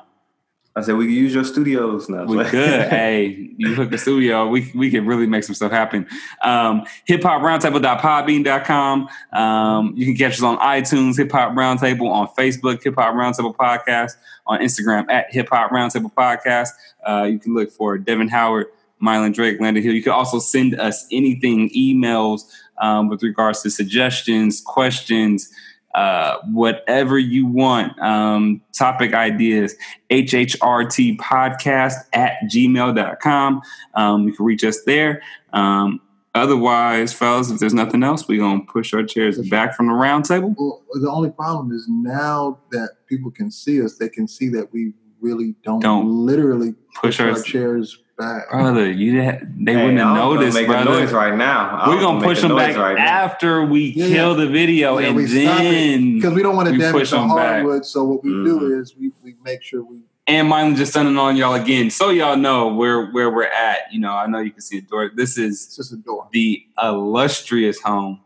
I said we can use your studios now. We could. hey, you hook the studio. We we could really make some stuff happen. Um, hip hop roundtable.podbean.com. Um, you can catch us on iTunes, Hip Hop Roundtable, on Facebook, Hip Hop Roundtable Podcast, on Instagram at Hip Hop Roundtable Podcast. Uh, you can look for Devin Howard, Mylan Drake, Landon Hill. You can also send us anything, emails um, with regards to suggestions, questions, uh, whatever you want, um, topic ideas, HHRT podcast at gmail.com. Um, you can reach us there. Um, otherwise, fellas, if there's nothing else, we're going to push our chairs back from the round table. well, the only problem is now that people can see us, they can see that we really don't, Don't literally Push push our our chairs back. brother. You didn't they Hey, wouldn't have I was gonna noticed, make brother. a noise right now. We're gonna push them back right after we Yeah, kill the video, Yeah, and we then Because we don't want to damage push the them back. hardwood. So what we do Mhm. is we, we make sure we and mine just sending on y'all again, so y'all know where where we're at. You know, I know you can see the door. This is just a door. the illustrious home.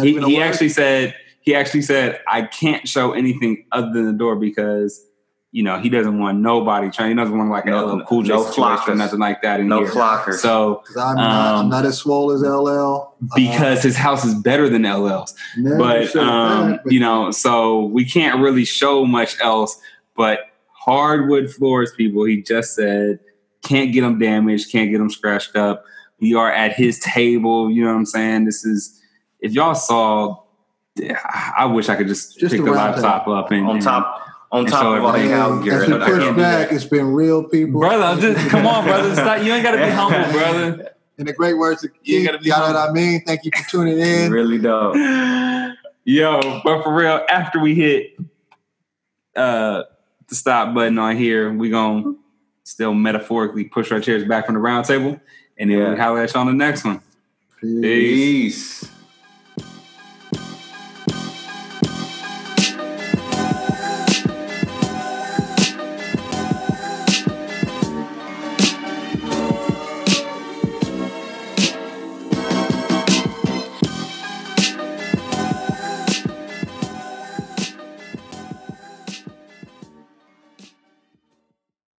He, he actually said he actually said I can't show anything other than the door because you know he doesn't want nobody trying. He doesn't want like a No- LL Cool J no situation or nothing like that in No here. flockers. So 'Cause I'm, not, I'm um, not as swole as LL. Uh, because his house is better than LL's, but um, that, but you know, so we can't really show much else. But hardwood floors, people, he just said can't get them damaged, can't get them scratched up. We are at his table. You know what I'm saying? This is if y'all saw. I wish I could just, Just pick the laptop up and on and- top on top show of all the everything. gear. as we I push back, it's been real people. brother. I'm just come on, brother. Stop. You ain't got to be humble, brother. In the great words of You Keith, gotta be y'all know what I mean? Thank you for tuning in. really dope. Yo, but for real, after we hit uh the stop button on here, we gonna still metaphorically push our chairs back from the round table and then Yeah. we holler at you on the next one. Peace. Peace.